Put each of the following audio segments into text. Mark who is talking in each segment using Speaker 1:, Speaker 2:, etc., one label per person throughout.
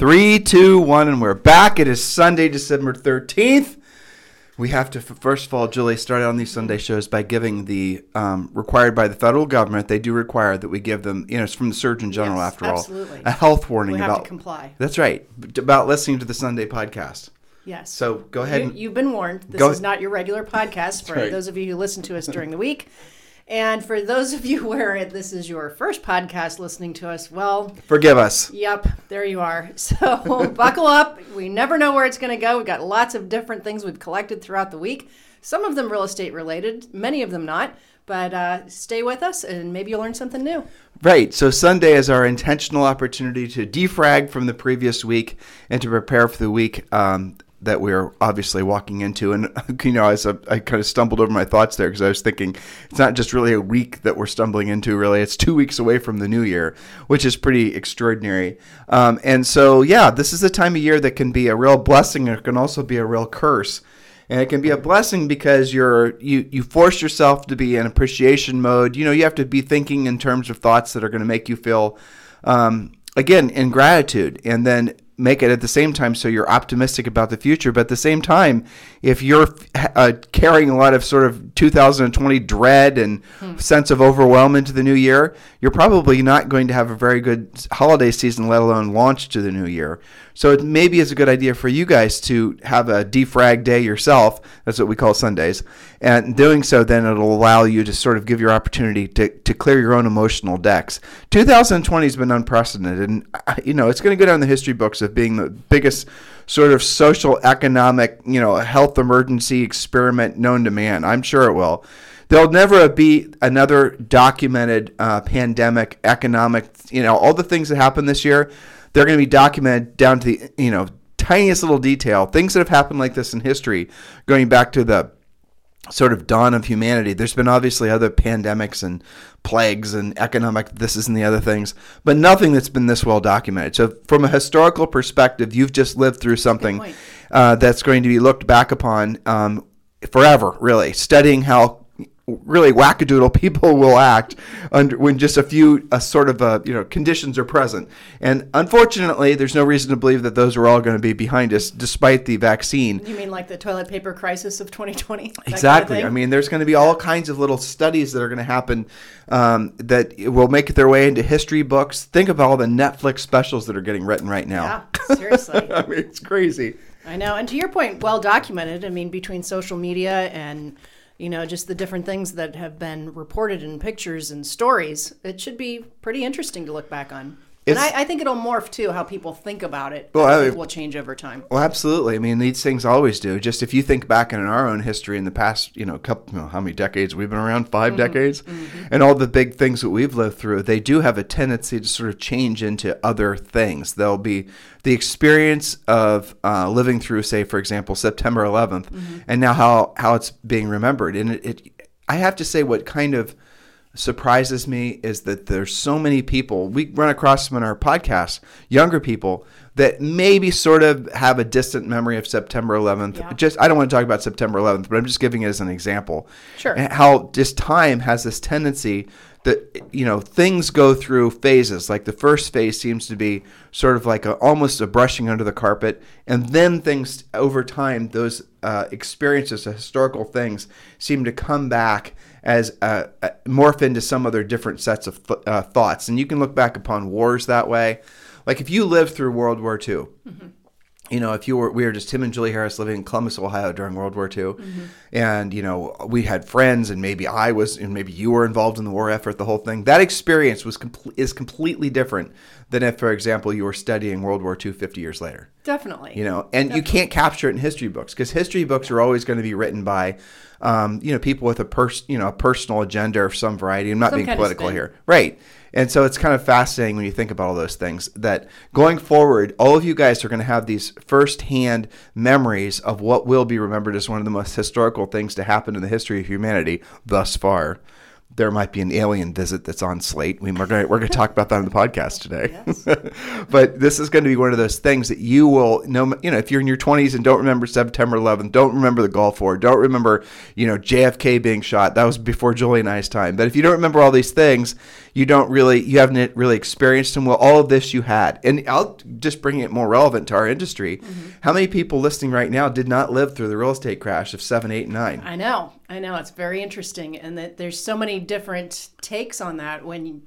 Speaker 1: Three, two, one, and we're back. It is Sunday, December 13th. We have to, first of all, Julie, start on these Sunday shows by giving the, um, required by the federal government, they do require that we give them, you know, it's from the Surgeon General
Speaker 2: Yes,
Speaker 1: after
Speaker 2: absolutely.
Speaker 1: all, a health warning
Speaker 2: We have
Speaker 1: about.
Speaker 2: to comply.
Speaker 1: That's right, about listening to the Sunday podcast.
Speaker 2: Yes.
Speaker 1: So go ahead
Speaker 2: You,
Speaker 1: and-
Speaker 2: you've been warned. This
Speaker 1: Go-
Speaker 2: is not your regular podcast for
Speaker 1: right.
Speaker 2: those of you who listen to us during the week. And for those of you where this is your first podcast listening to us, well,
Speaker 1: Forgive us.
Speaker 2: yep, there you are. So buckle up. We never know where it's going to go. We've got lots of different things we've collected throughout the week. Some of them real estate related, many of them not. But uh, stay with us and maybe you'll learn something new.
Speaker 1: Right. So Sunday is our intentional opportunity to defrag from the previous week and to prepare for the week um, that we're obviously walking into. And, you know, as I, I kind of stumbled over my thoughts there because I was thinking it's not just really a week that we're stumbling into, really. It's two weeks away from the new year, which is pretty extraordinary. Um, and so, yeah, this is a time of year that can be a real blessing it can also be a real curse and it can be a blessing because you're you you force yourself to be in appreciation mode you know you have to be thinking in terms of thoughts that are going to make you feel um, again in gratitude and then make it at the same time so you're optimistic about the future but at the same time if you're uh, carrying a lot of sort of 2020 dread and sense of overwhelm into the new year you're probably not going to have a very good holiday season let alone launch to the new year so it maybe is a good idea for you guys to have a defrag day yourself. That's what we call Sundays. And doing so, then it'll allow you to sort of give your opportunity to, to clear your own emotional decks. 2020 has been unprecedented. And, uh, you know, it's going to go down the history books of being the biggest sort of social, economic, you know, health emergency experiment known to man. I'm sure it will. There'll never be another documented uh, pandemic, economic, you know, all the things that happened this year they're going to be documented down to the you know tiniest little detail things that have happened like this in history going back to the sort of dawn of humanity. There's been obviously other pandemics and plagues and economic this is and the other things but nothing that's been this well documented. So from a historical perspective you've just lived through something uh, that's going to be looked back upon um, forever really studying how really wackadoodle people will act under when just a few a sort of uh, you know conditions are present and unfortunately there's no reason to believe that those are all going to be behind us despite the vaccine
Speaker 2: You mean like the toilet paper crisis of 2020? That kind of
Speaker 1: Exactly. I mean, there's going to be all kinds of little studies that are going to happen um, that will make their way into history books. Think of all the Netflix specials that are getting written right now.
Speaker 2: yeah, seriously.
Speaker 1: I mean, it's crazy.
Speaker 2: I know. And to your point, well documented. I mean, between social media and, you know, just the different things that have been reported in pictures and stories, it should be pretty interesting to look back on. And I, I think it'll morph too, how people think about it.
Speaker 1: Well,
Speaker 2: I
Speaker 1: I-
Speaker 2: will change over time.
Speaker 1: Well, absolutely. I mean, these things always do. Just if you think back in our own history in the past, you know, couple, you know, how many decades we've been around? 5 mm-hmm. decades, mm-hmm. and all the big things that we've lived through, they do have a tendency to sort of change into other things. They'll be the experience of uh, living through, say, for example, September 11th, mm-hmm. and now how how it's being remembered. And it, it, I have to say, what kind of surprises me is that there's so many people we run across them in our podcast younger people that maybe sort of have a distant memory of September 11th
Speaker 2: Yeah.
Speaker 1: just I don't want to talk about September 11th but I'm just giving it as an example
Speaker 2: Sure.
Speaker 1: And how just time has this tendency that you know things go through phases like the first phase seems to be sort of like a, almost a brushing under the carpet and then things over time those uh, experiences the historical things seem to come back as uh, uh, morph into some other different sets of th- uh, thoughts. And you can look back upon wars that way. Like if you lived through world war ii you know, if you were, we were just Tim and Julie Harris living in Columbus, Ohio during World War II, and you know, we had friends, and maybe I was, and maybe you were involved in the war effort, the whole thing. That experience was com- is completely different than if, for example, you were studying World War II 50 years later.
Speaker 2: Definitely.
Speaker 1: You know, and you can't capture it in history books because history books are always going to be written by, um, you know, people with a pers- you know, a personal agenda of some variety. I'm not
Speaker 2: Some
Speaker 1: being political here, right? And so it's kind of fascinating when you think about all those things. That going forward, all of you guys are going to have these firsthand memories of what will be remembered as one of the most historical things to happen in the history of humanity thus far. There might be an alien visit that's on Slate. We, we're going we're to talk about that on the podcast today. but this is going to be one of those things that you will know. You know, if you're in your 20s and don't remember September 11th, don't remember the Gulf War, don't remember, you know, JFK being shot. That was before Julie and I's time. But if you don't remember all these things, You don't really, you haven't really experienced them. Well, all of this you had. And I'll just bring it more relevant to our industry. Mm-hmm. How many people listening right now did not live through the real estate crash of 7, 8, 9?
Speaker 2: I know. I know. It's very interesting. And that there's so many different takes on that when you,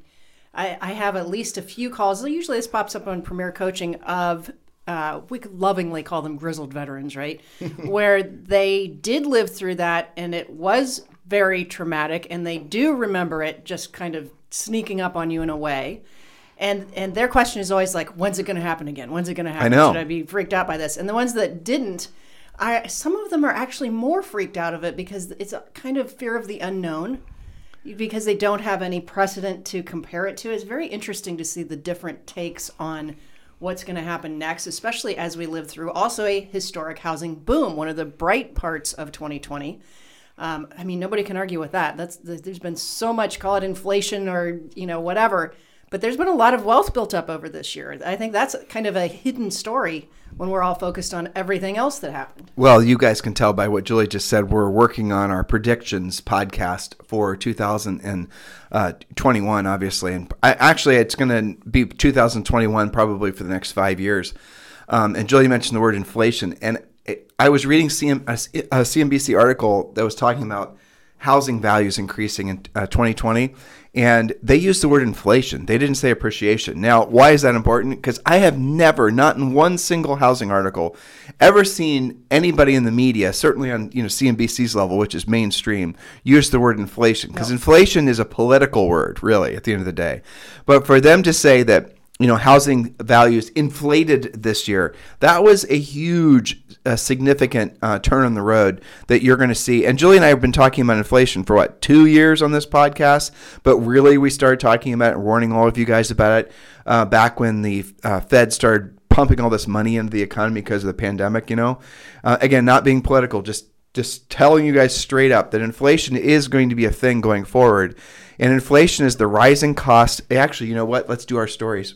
Speaker 2: I, I have at least a few calls. Usually this pops up on Premier Coaching of uh, we could lovingly call them grizzled veterans, right? Where they did live through that and it was very traumatic and they do remember it just kind of sneaking up on you in a way. And and their question is always like, when's it going to happen again? When's it going to happen?
Speaker 1: I know.
Speaker 2: Should I be freaked out by this? And the ones that didn't, I some of them are actually more freaked out of it because it's a kind of fear of the unknown because they don't have any precedent to compare it to. It's very interesting to see the different takes on what's going to happen next, especially as we live through also a historic housing boom, one of the bright parts of 2020. Um, I mean, nobody can argue with that. That's there's been so much, call it inflation or you know whatever, but there's been a lot of wealth built up over this year. I think that's kind of a hidden story when we're all focused on everything else that happened.
Speaker 1: Well, you guys can tell by what Julie just said. We're working on our predictions podcast for 2021, obviously, and I, actually, it's going to be 2021 probably for the next five years. Um, and Julie mentioned the word inflation, and I was reading CM, a, CNBC article that was talking about housing values increasing in uh, 2020 and they used the word inflation they didn't say appreciation now why is that important because i have never not in one single housing article ever seen anybody in the media certainly on you know cnbc's level which is mainstream use the word inflation because no. inflation is a political word really at the end of the day but for them to say that you know, housing values inflated this year. That was a huge, uh, significant uh, turn on the road that you're going to see. And Julie and I have been talking about inflation for what two years on this podcast, but really we started talking about it and warning all of you guys about it uh, back when the uh, Fed started pumping all this money into the economy because of the pandemic. You know, uh, again, not being political, just just telling you guys straight up that inflation is going to be a thing going forward. And inflation is the rising cost. Actually, you know what? Let's do our stories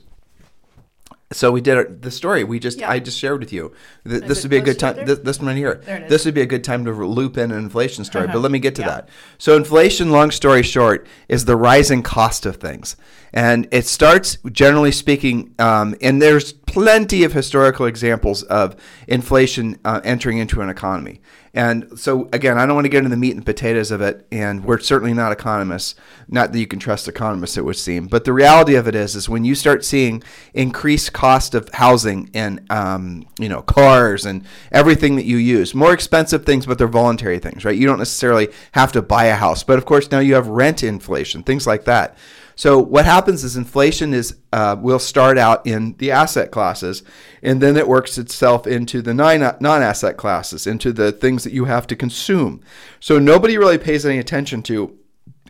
Speaker 1: so we did the story we just yeah. I just shared with you. this would be a good time. This, this, one right here. This would be a good time to loop in an inflation story. Uh-huh. But let me get to yeah. that. So inflation, long story short, is the rising cost of things, and it starts generally speaking. Um, and there's plenty of historical examples of inflation uh, entering into an economy. And so, again, I don't want to get into the meat and potatoes of it, and we're certainly not economists. Not that you can trust economists, it would seem. But the reality of it is, is when you start seeing increased cost of housing and um, you know cars and everything that you use, more expensive things, but they're voluntary things, right? You don't necessarily have to buy a house, but of course now you have rent inflation, things like that. So what happens is inflation is uh, will start out in the asset classes, and then it works itself into the non-asset classes, into the things that you have to consume. So nobody really pays any attention to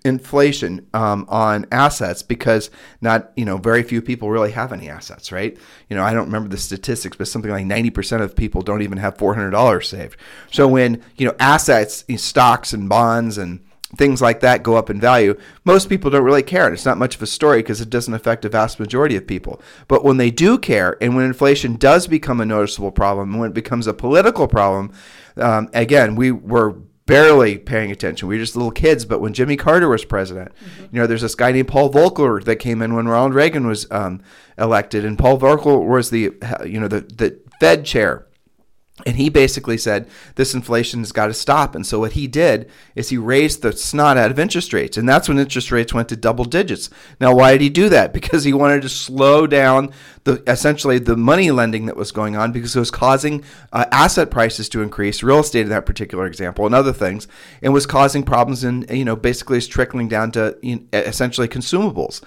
Speaker 1: inflation um, on assets because not you know very few people really have any assets right you know i don't remember the statistics but something like 90% of people don't even have $400 saved so when you know assets stocks and bonds and things like that go up in value, most people don't really care. And it's not much of a story because it doesn't affect a vast majority of people. But when they do care, and when inflation does become a noticeable problem, and when it becomes a political problem, um, again, we were barely paying attention. We were just little kids. But when Jimmy Carter was president, mm-hmm. you know, there's this guy named Paul Volcker that came in when Ronald Reagan was um, elected, and Paul Volcker was the you know the the Fed chair and he basically said this inflation has got to stop. And so what he did is he raised the snot out of interest rates. And that's when interest rates went to double digits. Now, why did he do that? Because he wanted to slow down the essentially the money lending that was going on because it was causing uh, asset prices to increase, real estate in that particular example, and other things, and was causing problems in, you know, basically is trickling down to you know, essentially consumables.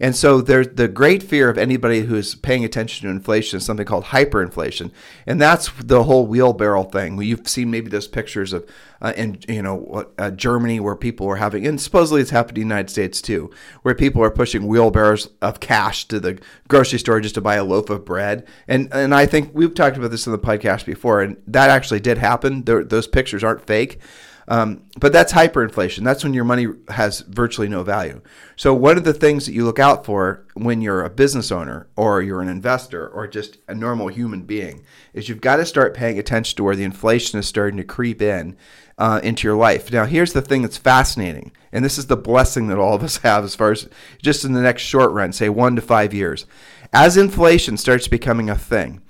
Speaker 1: And so there's the great fear of anybody who's paying attention to inflation is something called hyperinflation. And that's the whole wheelbarrow thing. You've seen maybe those pictures of uh, in you know uh, Germany where people were having, and supposedly it's happened in the United States too, where people are pushing wheelbarrows of cash to the grocery store just to buy a loaf of bread. And and I think we've talked about this in the podcast before, and that actually did happen. those pictures aren't fake. Um, but that's hyperinflation. That's when your money has virtually no value. So one of the things that you look out for when you're a business owner or you're an investor or just a normal human being is you've got to start paying attention to where the inflation is starting to creep in uh, into your life. Now, here's the thing that's fascinating, and this is the blessing that all of us have as far as just in the next short run, say one to five years. As inflation starts becoming a thing,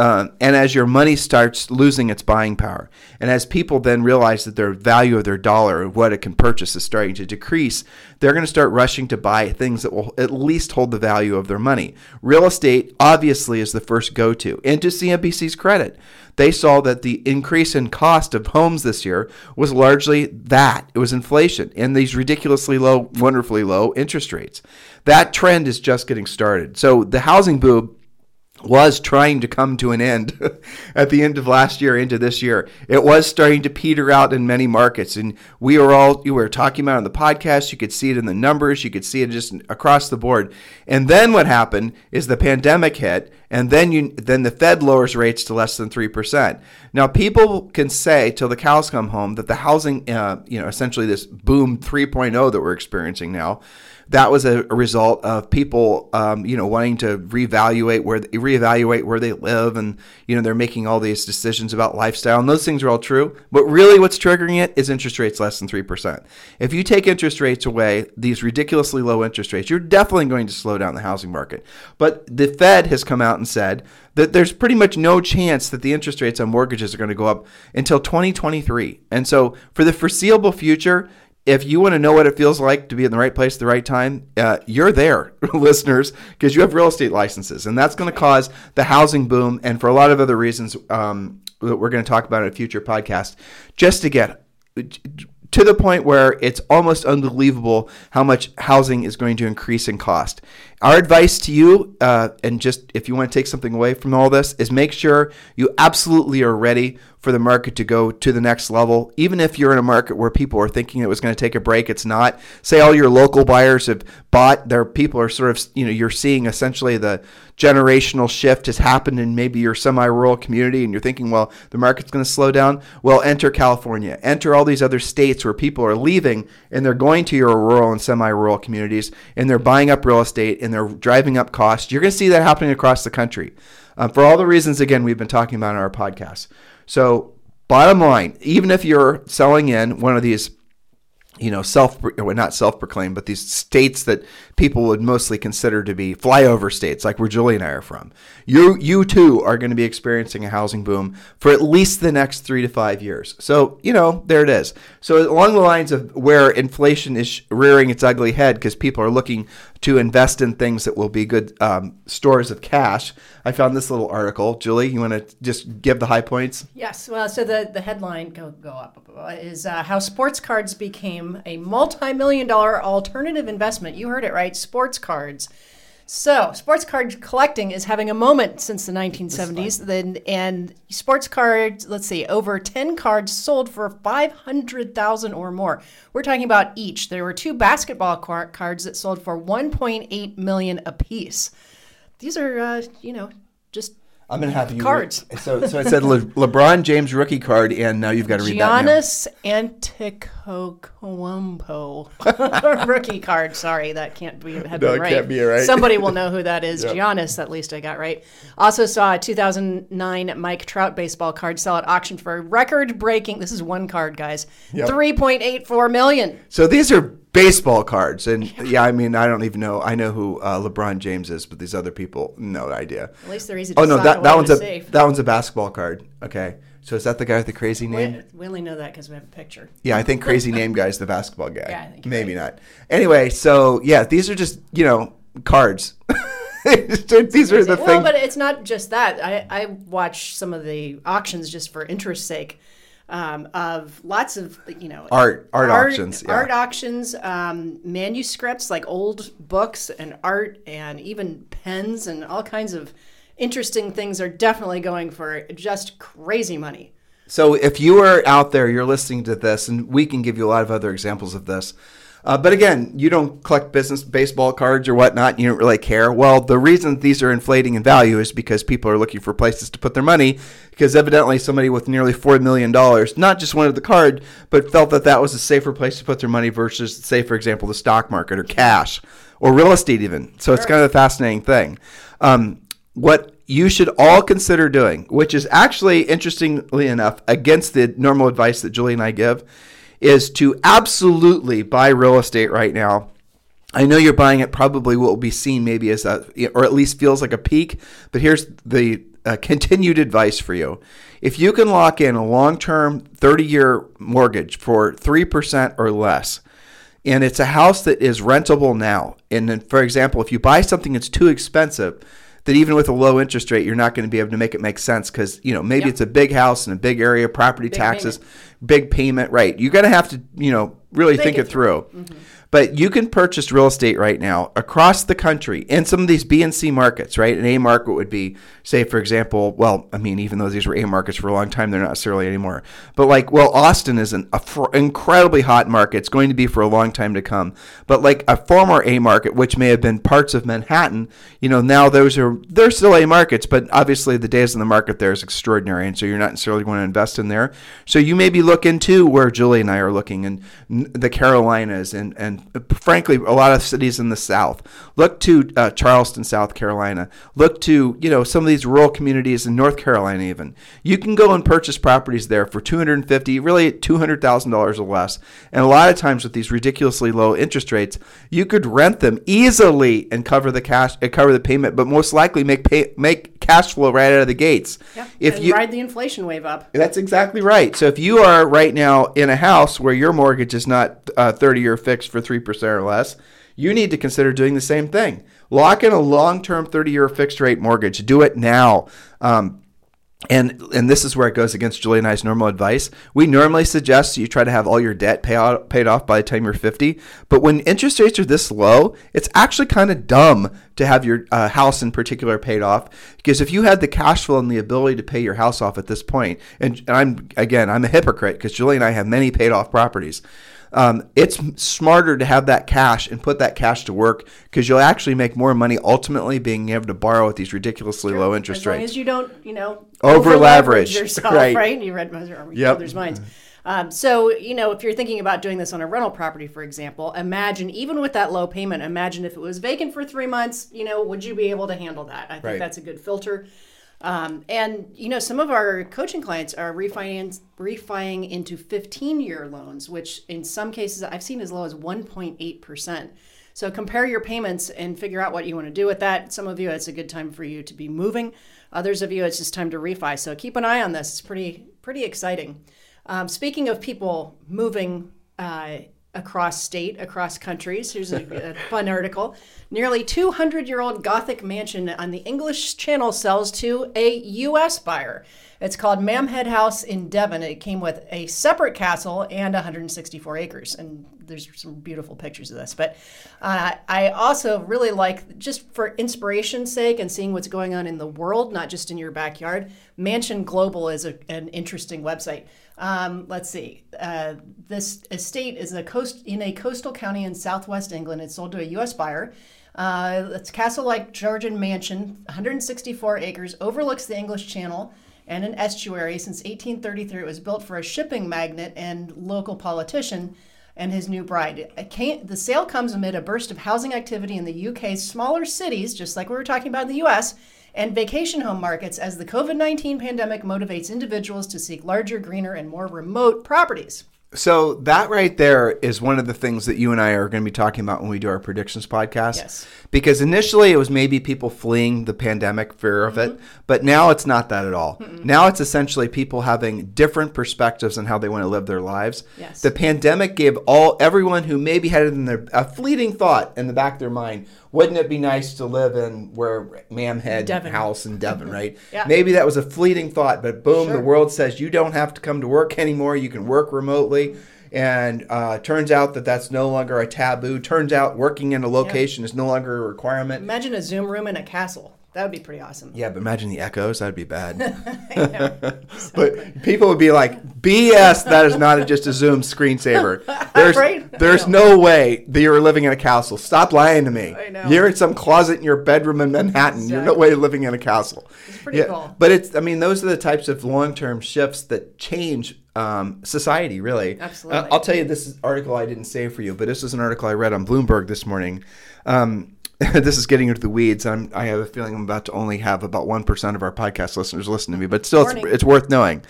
Speaker 1: uh, and as your money starts losing its buying power, and as people then realize that their value of their dollar, what it can purchase, is starting to decrease, they're going to start rushing to buy things that will at least hold the value of their money. Real estate, obviously, is the first go to. And to CNBC's credit, they saw that the increase in cost of homes this year was largely that it was inflation and these ridiculously low, wonderfully low interest rates. That trend is just getting started. So the housing boom was trying to come to an end at the end of last year into this year. It was starting to peter out in many markets, and we were all you were talking about on the podcast. You could see it in the numbers. You could see it just across the board. And then what happened is the pandemic hit, and then you then the Fed lowers rates to less than three percent. Now people can say till the cows come home that the housing, uh, you know, essentially this boom 3.0 that we're experiencing now that was a, result of people, um, you know, wanting to reevaluate where reevaluate where they live, and you know, they're making all these decisions about lifestyle, and those things are all true. But really, what's triggering it is interest rates less than three percent. If you take interest rates away, these ridiculously low interest rates, you're definitely going to slow down the housing market. But the Fed has come out and said that there's pretty much no chance that the interest rates on mortgages are going to go up until 2023. And so, for the foreseeable future, if you want to know what it feels like to be in the right place at the right time, uh, you're there, listeners, because you have real estate licenses, and that's going to cause the housing boom, and for a lot of other reasons um, that we're going to talk about in a future podcast, just to get to the point where it's almost unbelievable how much housing is going to increase in cost. Our advice to you, uh, and just if you want to take something away from all this, is make sure you absolutely are ready for the market to go to the next level. Even if you're in a market where people are thinking it was going to take a break, it's not. Say all your local buyers have bought, their people are sort of, you know, you're seeing essentially the generational shift has happened in maybe your semi rural community and you're thinking, well, the market's going to slow down. Well, enter California, enter all these other states where people are leaving and they're going to your rural and semi rural communities and they're buying up real estate and they're driving up costs. You're going to see that happening across the country. Um, for all the reasons, again, we've been talking about in our podcast. So, bottom line, even if you're selling in one of these you know, self, well, not self proclaimed, but these states that people would mostly consider to be flyover states, like where Julie and I are from. You, you too are going to be experiencing a housing boom for at least the next three to five years. So, you know, there it is. So, along the lines of where inflation is rearing its ugly head because people are looking to invest in things that will be good um, stores of cash. I found this little article. Julie, you want to just give the high points?
Speaker 2: Yes. Well, so the, the headline go go up is uh, how sports cards became a multi-million dollar alternative investment. You heard it right. Sports cards. So, sports card collecting is having a moment since the 1970s. Then, and sports cards, let's see, over 10 cards sold for 500,000 or more. We're talking about each. There were two basketball cards that sold for 1.8 million apiece. These are, uh, you know,
Speaker 1: I'm gonna have you
Speaker 2: cards.
Speaker 1: Re- so, so I said Le- LeBron James rookie card, and now you've got to read
Speaker 2: Giannis Antetokounmpo rookie card. Sorry, that can't be have
Speaker 1: no,
Speaker 2: been right.
Speaker 1: Can't be right.
Speaker 2: Somebody will know who that is. yep. Giannis, at least I got right. Also saw a 2009 Mike Trout baseball card sell at auction for a record-breaking. This is one card, guys. Yep. 3.84 million.
Speaker 1: So these are baseball cards. And yeah, I mean, I don't even know. I know who uh, LeBron James is, but these other people, no idea.
Speaker 2: At least they're easy. to
Speaker 1: Oh no, that, that one's a
Speaker 2: safe.
Speaker 1: that one's a basketball card. Okay, so is that the guy with the crazy name?
Speaker 2: We, we only know that because we have a picture.
Speaker 1: Yeah, I think crazy name guy's the basketball guy.
Speaker 2: Yeah, I think
Speaker 1: maybe
Speaker 2: right.
Speaker 1: not. Anyway, so yeah, these are just you know cards. these are the
Speaker 2: well,
Speaker 1: things.
Speaker 2: but it's not just that. I, I watch some of the auctions just for interest sake um, of lots of you know
Speaker 1: art art, art auctions yeah.
Speaker 2: art auctions um, manuscripts like old books and art and even pens and all kinds of interesting things are definitely going for just crazy money
Speaker 1: so if you are out there you're listening to this and we can give you a lot of other examples of this Uh, but again, you don't collect business baseball cards or whatnot. You don't really care. Well, the reason these are inflating in value is because people are looking for places to put their money. Because evidently, somebody with nearly four million dollars not just wanted the card, but felt that that was a safer place to put their money versus, say, for example, the stock market or cash or real estate, even. So it's kind of a fascinating thing. Um, what you should all consider doing, which is actually, interestingly enough, against the normal advice that Julie and I give is to absolutely buy real estate right now. I know you're buying it probably what will be seen maybe as a, or at least feels like a peak, but here's the uh, continued advice for you. If you can lock in a long term 30 year mortgage for 3% or less, and it's a house that is rentable now, and then, for example, if you buy something that's too expensive, that even with a low interest rate, you're not going to be able to make it make sense because you know maybe
Speaker 2: Yep.
Speaker 1: it's a big house and a big area, property
Speaker 2: Big
Speaker 1: taxes, big payment. Right, you're going to have to you know really think
Speaker 2: it
Speaker 1: it through. Mm-hmm. But you can purchase real estate right now across the country in some of these B and C markets. Right, an A market would be, say, for example, well, I mean, even though these were A markets for a long time, they're not necessarily anymore. But like, well, Austin is an fr- incredibly hot market. It's going to be for a long time to come. But like a former A market, which may have been parts of Manhattan, you know, now those are they're still A markets, but obviously the days in the market there is extraordinary, and so you're not necessarily going to invest in there. So you maybe look into where Julie and I are looking, and the Carolinas, and and frankly a lot of cities in the South. Look to uh, Charleston, South Carolina. Look to you know some of these rural communities in North Carolina. Even you can go and purchase properties there for two hundred and fifty, really two hundred thousand dollars or less. And a lot of times with these ridiculously low interest rates, you could rent them easily and cover the cash, uh, cover the payment, but most likely make pay, make cash flow right out of the gates.
Speaker 2: Yeah.
Speaker 1: If
Speaker 2: and
Speaker 1: you
Speaker 2: ride the inflation wave up.
Speaker 1: that's exactly right. So if you are right now in a house where your mortgage is not uh, 30 year fixed for 3% or less, you need to consider doing the same thing. Lock in a long term 30 year fixed rate mortgage. Do it now. Um, and and this is where it goes against Julie and I's normal advice. We normally suggest you try to have all your debt pay out, paid off by the time you're 50. But when interest rates are this low, it's actually kind of dumb to have your uh, house in particular paid off because if you had the cash flow and the ability to pay your house off at this point, and, and I'm again I'm a hypocrite because Julie and I have many paid off properties. Um, it's smarter to have that cash and put that cash to work because you'll actually make more money ultimately being able to borrow at these ridiculously low interest
Speaker 2: as long
Speaker 1: rates.
Speaker 2: as you don't, you know,
Speaker 1: Over leverage,
Speaker 2: yourself,
Speaker 1: right.
Speaker 2: right? You read
Speaker 1: Yep.
Speaker 2: others' minds. Um, so, you know, if you're thinking about doing this on a rental property, for example, imagine even with that low payment, imagine if it was vacant for three months, you know, would you be able to handle that? I think
Speaker 1: Right.
Speaker 2: that's a good filter. Um, and you know, some of our coaching clients are refinance refining into 15 year loans, which in some cases I've seen as low as 1.8 percent. So compare your payments and figure out what you want to do with that. Some of you, it's a good time for you to be moving. Others of you, it's just time to refi. So keep an eye on this. It's pretty pretty exciting. Um, speaking of people moving uh, across state, across countries, here's a, a fun article. Nearly 200 year old Gothic mansion on the English Channel sells to a U.S. buyer. It's called Mamhead House in Devon. It came with a separate castle and 164 acres. And there's some beautiful pictures of this. But uh, I also really like, just for inspiration's sake and seeing what's going on in the world, not just in your backyard, Mansion Global is a, an interesting website. Um, let's see. Uh, this estate is a coast in a coastal county in southwest England. It's sold to a U.S. buyer. Uh, it's castle-like Georgian mansion, 164 acres, overlooks the English Channel and an estuary. Since 1833, it was built for a shipping magnate and local politician and his new bride. The sale comes amid a burst of housing activity in the UK's smaller cities, just like we were talking about in the US, and vacation home markets as the COVID 19 pandemic motivates individuals to seek larger, greener, and more remote properties.
Speaker 1: So that right there is one of the things that you and I are going to be talking about when we do our predictions podcast.
Speaker 2: Yes.
Speaker 1: Because initially it was maybe people fleeing the pandemic fear of
Speaker 2: Mm-hmm.
Speaker 1: it, but now it's not that at all. Now it's essentially people having different perspectives on how they want to live their lives.
Speaker 2: Yes.
Speaker 1: The pandemic gave all everyone who maybe had it in their a fleeting thought in the back of their mind, wouldn't it be nice to live in where Mamhead
Speaker 2: Devon.
Speaker 1: house in Devon, right?
Speaker 2: Yeah.
Speaker 1: Maybe that was a fleeting thought, but boom,
Speaker 2: Sure.
Speaker 1: the world says you don't have to come to work anymore. You can work remotely. And uh, turns out that that's no longer a taboo. Turns out working in a location is no longer a requirement.
Speaker 2: Imagine a Zoom room in a castle. That would be pretty awesome.
Speaker 1: Yeah, but imagine the echoes. That'd be bad. but people would be like, "BS! That is not a, just a Zoom screensaver. There's
Speaker 2: Right?
Speaker 1: There's no way that you're living in a castle. Stop lying to me.
Speaker 2: I know.
Speaker 1: You're in some closet in your bedroom in Manhattan. You're no way living in a castle.
Speaker 2: It's pretty cool.
Speaker 1: But it's I mean those are the types of long term shifts that change um, society really.
Speaker 2: Absolutely.
Speaker 1: Uh, I'll tell you this article I didn't save for you, but this is an article I read on Bloomberg this morning. Um, this is getting into the weeds. I'm, I have a feeling I'm about to only have about one percent of our podcast listeners listen to me, but still, it's, it's worth knowing.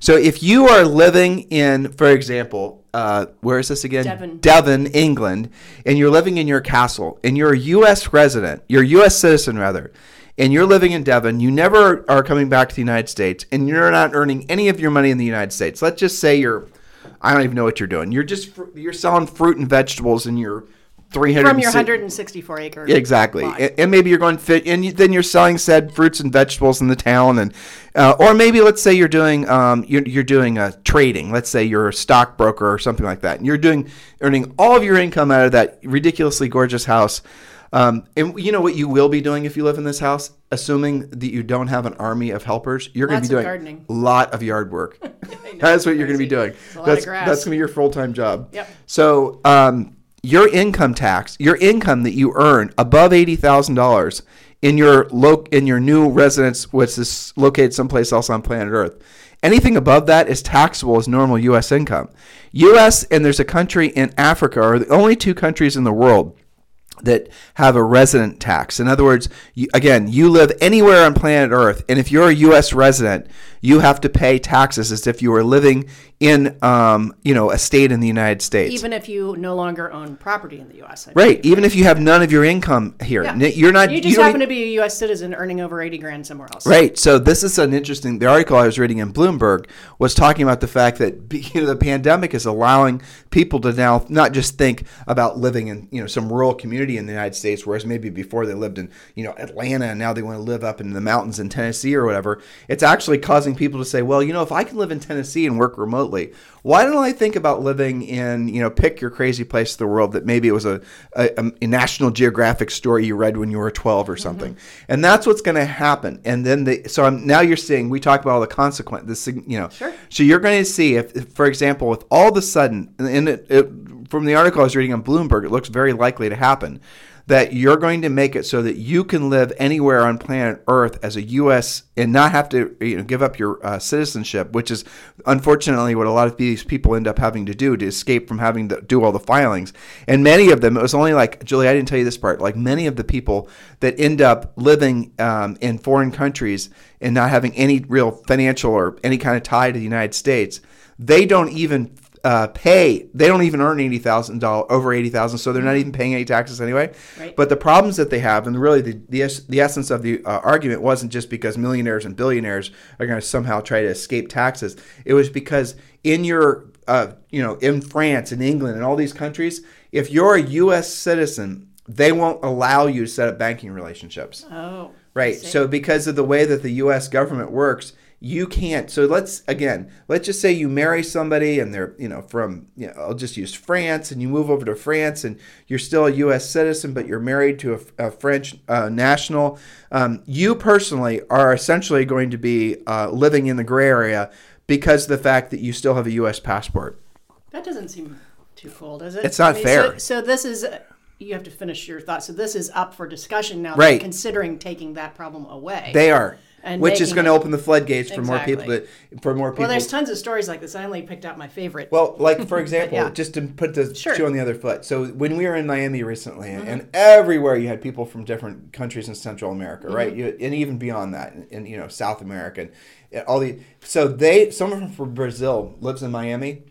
Speaker 1: So, if you are living in, for example, uh, where is this again?
Speaker 2: Devon.
Speaker 1: Devon, England, and you're living in your castle, and you're a U.S. resident, you're a U.S. citizen rather, and you're living in Devon, you never are coming back to the United States, and you're not earning any of your money in the United States. Let's just say you're, I don't even know what you're doing. You're just you're selling fruit and vegetables in your 300
Speaker 2: From your 164 acre.
Speaker 1: Exactly, and, and maybe you're going fit, and you, then you're selling said fruits and vegetables in the town, and uh, or maybe let's say you're doing um, you're, you're doing uh, trading. Let's say you're a stockbroker or something like that, and you're doing earning all of your income out of that ridiculously gorgeous house. Um, and you know what you will be doing if you live in this house, assuming that you don't have an army of helpers, you're going to be doing
Speaker 2: gardening.
Speaker 1: a lot of yard work. That's what you're going to be doing.
Speaker 2: a lot
Speaker 1: that's that's going to be your full time job.
Speaker 2: Yep.
Speaker 1: So um, your income tax, your income that you earn above eighty thousand dollars in your lo- in your new residence, which is located someplace else on planet Earth, anything above that is taxable as normal U.S. income. U.S. and there's a country in Africa are the only two countries in the world that have a resident tax. In other words, you, again, you live anywhere on planet Earth, and if you're a U.S. resident, you have to pay taxes as if you were living in, um, you know, a state in the United States.
Speaker 2: Even if you no longer own property in the U.S. I
Speaker 1: right. Even if you have none of your income here,
Speaker 2: Yeah.
Speaker 1: You're not.
Speaker 2: You just
Speaker 1: don't
Speaker 2: happen to be a U.S. citizen earning over 80 grand somewhere else.
Speaker 1: Right. So this is an interesting. The article I was reading in Bloomberg was talking about the fact that you know the pandemic is allowing people to now not just think about living in you know some rural community in the United States, whereas maybe before they lived in you know Atlanta and now they want to live up in the mountains in Tennessee or whatever. It's actually causing people to say, well, you know, if I can live in Tennessee and work remotely, why don't I think about living in you know pick your crazy place of the world that maybe it was a, a, a National Geographic story you read when you were 12 or something, mm-hmm. and that's what's going to happen. And then they so I'm, now you're seeing we talk about all the consequent this you know
Speaker 2: Sure.
Speaker 1: so you're going to see if, if, for example, if all of a sudden, and it, it, from the article I was reading on Bloomberg, it looks very likely to happen that you're going to make it so that you can live anywhere on planet Earth as a U.S. and not have to you know, give up your uh, citizenship, which is unfortunately what a lot of these people end up having to do to escape from having to do all the filings. And many of them, it was only like Julie, I didn't tell you this part. Like many of the people that end up living um, in foreign countries and not having any real financial or any kind of tie to the United States, they don't even uh, pay. They don't even earn eighty thousand dollars over eighty thousand, so they're not even paying any taxes anyway.
Speaker 2: Right.
Speaker 1: But the problems that they have, and really the the, the essence of the uh, argument wasn't just because millionaires and billionaires are going to somehow try to escape taxes. It was because in your uh, you know in France and England and all these countries, if you're a U.S. citizen, they won't allow you to set up banking relationships.
Speaker 2: Oh.
Speaker 1: Right. So because of the way that the U.S. government works, you can't. So let's again, let's just say you marry somebody and they're you know from you know I'll just use France and you move over to France and you're still a U.S. citizen but you're married to a, a French uh, national. Um, you personally are essentially going to be uh, living in the gray area because of the fact that you still have a U.S. passport.
Speaker 2: That doesn't seem too cool, does it?
Speaker 1: It's not
Speaker 2: so-
Speaker 1: fair.
Speaker 2: So, this is, you have to finish your thought. So this is up for discussion now.
Speaker 1: Right.
Speaker 2: They're considering taking that problem away.
Speaker 1: They are.
Speaker 2: And
Speaker 1: which is going to open the floodgates for more people
Speaker 2: Exactly.
Speaker 1: to, for more people
Speaker 2: well, there's tons of stories like this. I only picked out my favorite.
Speaker 1: Well, like for example,
Speaker 2: Yeah.
Speaker 1: just to put the
Speaker 2: Sure. Mm-hmm.
Speaker 1: shoe on the other foot. So when we were in Miami recently, and, and everywhere you had people from different countries in Central America, right?
Speaker 2: Mm-hmm.
Speaker 1: You, and even beyond that, in, you know South America, and, and all the. So they, someone from Brazil lives in Miami,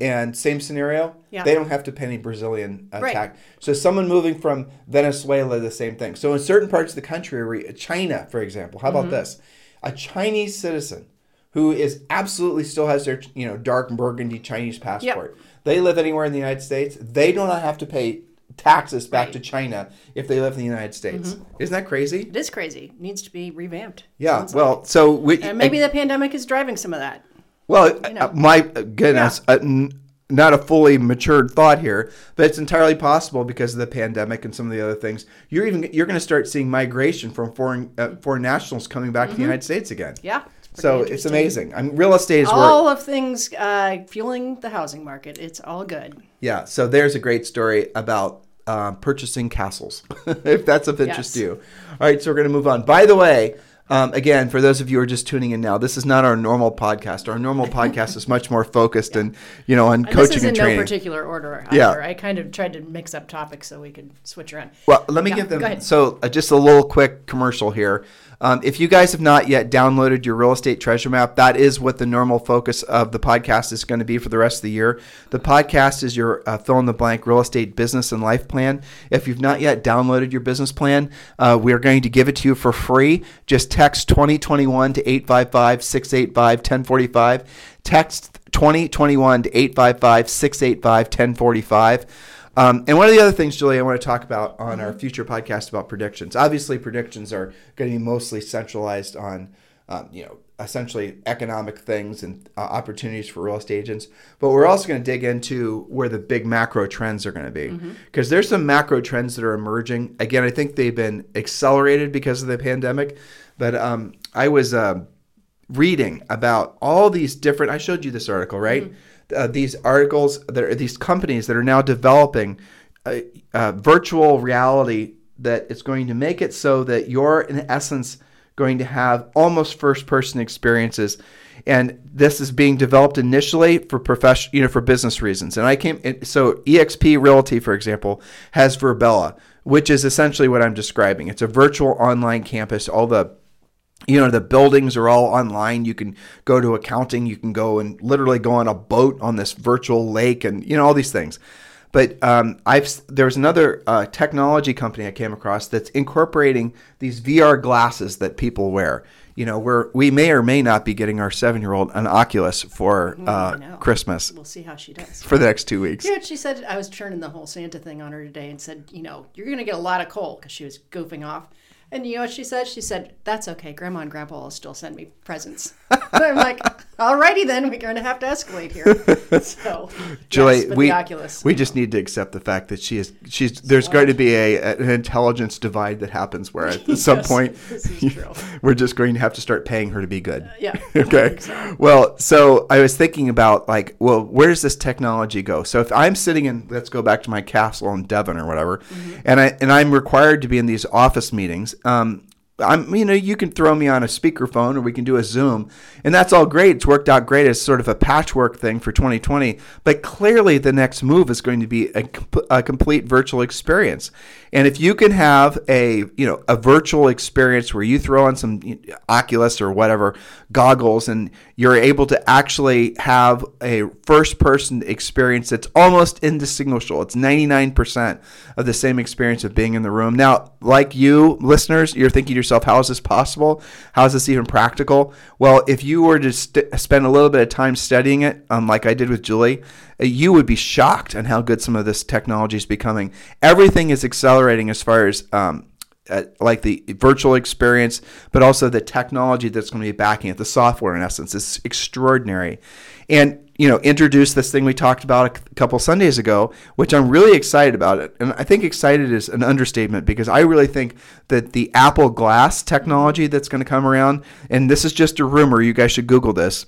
Speaker 1: and same scenario.
Speaker 2: Mm-hmm. Yeah.
Speaker 1: They don't have to pay any Brazilian uh,
Speaker 2: Right.
Speaker 1: tax. So someone moving from Venezuela, the same thing. So in certain parts of the country, China, for example, how
Speaker 2: Mm-hmm.
Speaker 1: about this? A Chinese citizen who is absolutely still has their you know dark burgundy Chinese passport. They live anywhere in the United States. They do not have to pay taxes back
Speaker 2: Right.
Speaker 1: to China if they live in the United States. Isn't that crazy?
Speaker 2: it is crazy. It needs to be revamped.
Speaker 1: Yeah.
Speaker 2: Sounds like.
Speaker 1: Well, so we,
Speaker 2: And maybe the pandemic is driving some of that.
Speaker 1: Well,
Speaker 2: know.
Speaker 1: uh, my uh, goodness, uh, n- not a fully matured thought here, but it's entirely possible because of the pandemic and some of the other things. You're even you're going to start seeing migration from foreign uh, foreign nationals coming back to the United States again.
Speaker 2: Yeah.
Speaker 1: So it's amazing. I mean, real estate is
Speaker 2: All of things uh, fueling the housing market. It's all good.
Speaker 1: Yeah, so there's a great story about uh, purchasing castles, if that's of interest
Speaker 2: Yes.
Speaker 1: to you. All right, so we're going to move on. By the way, um, again, for those of you who are just tuning in now, this is not our normal podcast. Our normal podcast is much more focused and you know on
Speaker 2: And
Speaker 1: coaching
Speaker 2: this is in
Speaker 1: and
Speaker 2: no particular order.
Speaker 1: Yeah.
Speaker 2: I kind of tried to mix up topics so we could switch around.
Speaker 1: Well, let me
Speaker 2: Yeah,
Speaker 1: give them so uh, just a little quick commercial here. Um, if you guys have not yet downloaded your real estate treasure map, that is what the normal focus of the podcast is going to be for the rest of the year. The podcast is your uh, fill in the blank real estate business and life plan. If you've not yet downloaded your business plan, uh, we are going to give it to you for free. Just text 2021 to 855 685 1045. Text 2021 to 855 685 1045. Um, and one of the other things, Julie, I want to talk about on our future podcast about predictions. Obviously, predictions are going to be mostly centralized on, um, you know, essentially economic things and uh, opportunities for real estate agents. But we're also going to dig into where the big macro trends are going to be because there's some macro trends that are emerging. Again, I think they've been accelerated because of the pandemic. But um, I was. Uh, reading about all these different i showed you this article right uh, these articles are these companies that are now developing a, a virtual reality that is going to make it so that you're in essence going to have almost first person experiences. And this is being developed initially for profession you know for business reasons. And i came so exp realty for example has VirBELA which is essentially what i'm describing. It's a virtual online campus. All the you know the buildings are all online you can go to accounting you can go and literally go on a boat on this virtual lake and you know all these things but um, I've there's another uh, technology company I came across that's incorporating these VR glasses that people wear. You know, where we may or may not be getting our seven year old an Oculus for uh,
Speaker 2: know.
Speaker 1: Christmas
Speaker 2: We'll see how she does.
Speaker 1: for the next two weeks.
Speaker 2: Yeah, she said I was turning the whole Santa thing on her today and said, you know, you're going to get a lot of coal because she was goofing off. And you know what she said? She said, that's okay. Grandma and Grandpa will still send me presents. I'm like, alrighty then, we're going to have to escalate here. So,
Speaker 1: Julie,
Speaker 2: yes,
Speaker 1: we we just need to accept the fact that she is she's there's going to be a an intelligence divide that happens where at some point
Speaker 2: this is true.
Speaker 1: we're just going to have to start paying her to be good.
Speaker 2: yeah.
Speaker 1: okay. Well, so I was thinking about like, well, where does this technology go? So if I'm sitting in, let's go back to my castle in Devon or whatever, mm-hmm. and I and I'm required to be in these office meetings. Um, I'm, you know, you can throw me on a speakerphone or we can do a Zoom, and that's all great. It's worked out great as sort of a patchwork thing for 2020. But clearly, the next move is going to be a, a complete virtual experience. And if you can have a, you know, a virtual experience where you throw on some you know, Oculus or whatever goggles, and you're able to actually have a first-person experience that's almost indistinguishable. It's 99% of the same experience of being in the room. Now, like you listeners, you're thinking yourself, how is this possible? How is this even practical? Well, if you were to st- spend a little bit of time studying it, um, like I did with Julie, uh, you would be shocked on how good some of this technology is becoming. Everything is accelerating as far as um, uh, like the virtual experience, but also the technology that's going to be backing it. The software, in essence, is extraordinary. And you know, introduce this thing we talked about a couple Sundays ago, which I'm really excited about it. And I think excited is an understatement because I really think that the Apple Glass technology that's going to come around, and this is just a rumor, you guys should Google this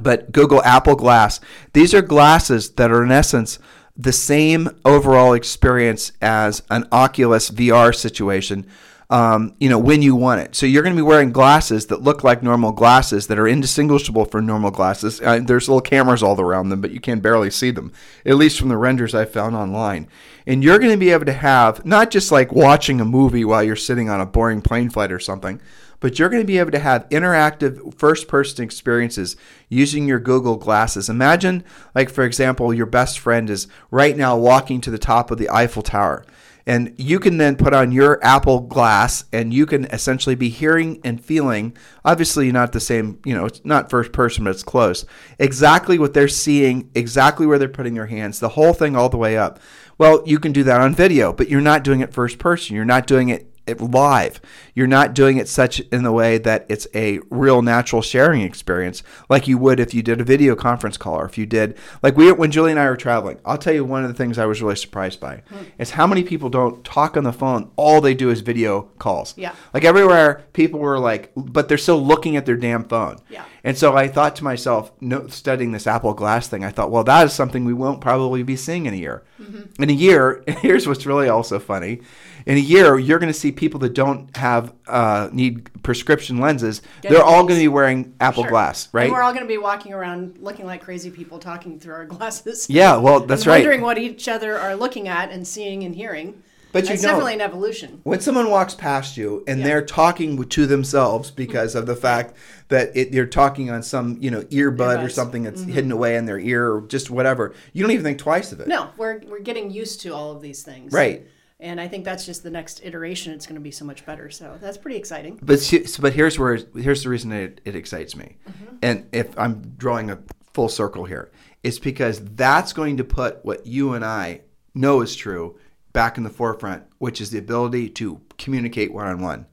Speaker 1: but Google Apple Glass. These are glasses that are in essence the same overall experience as an Oculus VR situation. Um, you know, when you want it. So you're going to be wearing glasses that look like normal glasses that are indistinguishable from normal glasses. Uh, there's little cameras all around them, but you can barely see them, at least from the renders I found online. And you're going to be able to have not just like watching a movie while you're sitting on a boring plane flight or something, but you're going to be able to have interactive first person experiences using your Google glasses. Imagine, like, for example, your best friend is right now walking to the top of the Eiffel Tower. And you can then put on your Apple Glass and you can essentially be hearing and feeling, obviously not the same, you know, it's not first person, but it's close, exactly what they're seeing, exactly where they're putting their hands, the whole thing all the way up. Well, you can do that on video, but you're not doing it first person. You're not doing it it live. You're not doing it such in the way that it's a real natural sharing experience like you would if you did a video conference call or if you did like we when Julie and I were traveling. I'll tell you one of the things I was really surprised by is how many people don't talk on the phone. All they do is video calls.
Speaker 2: Yeah.
Speaker 1: Like everywhere, people were like, but they're still looking at their damn phone.
Speaker 2: Yeah.
Speaker 1: And so I thought to myself, no, studying this Apple Glass thing, I thought, well, that is something we won't probably be seeing in a year.
Speaker 2: Mm-hmm.
Speaker 1: In a year, here's what's really also funny. In a year, you're going to see people that don't have uh, need prescription lenses. They're all going to be wearing Apple
Speaker 2: Sure.
Speaker 1: Glass, right?
Speaker 2: And we're all going to be walking around looking like crazy people talking through our glasses.
Speaker 1: yeah, well, that's right.
Speaker 2: Wondering what each other are looking at and seeing and hearing.
Speaker 1: But you
Speaker 2: That's
Speaker 1: know-
Speaker 2: definitely an evolution.
Speaker 1: when someone walks past you and
Speaker 2: Yeah.
Speaker 1: they're talking to themselves because of the fact that it, you're talking on some you know earbud or something that's hidden away in their ear or just whatever, you don't even think twice of it.
Speaker 2: No, we're we're getting used to all of these things.
Speaker 1: Right.
Speaker 2: And I think that's just the next iteration. It's going to be so much better. So that's pretty exciting.
Speaker 1: But see- but here's where here's the reason it, it excites me,
Speaker 2: Mm-hmm.
Speaker 1: and if I'm drawing a full circle here, it's because that's going to put what you and I know is true back in the forefront, which is the ability to communicate one on one.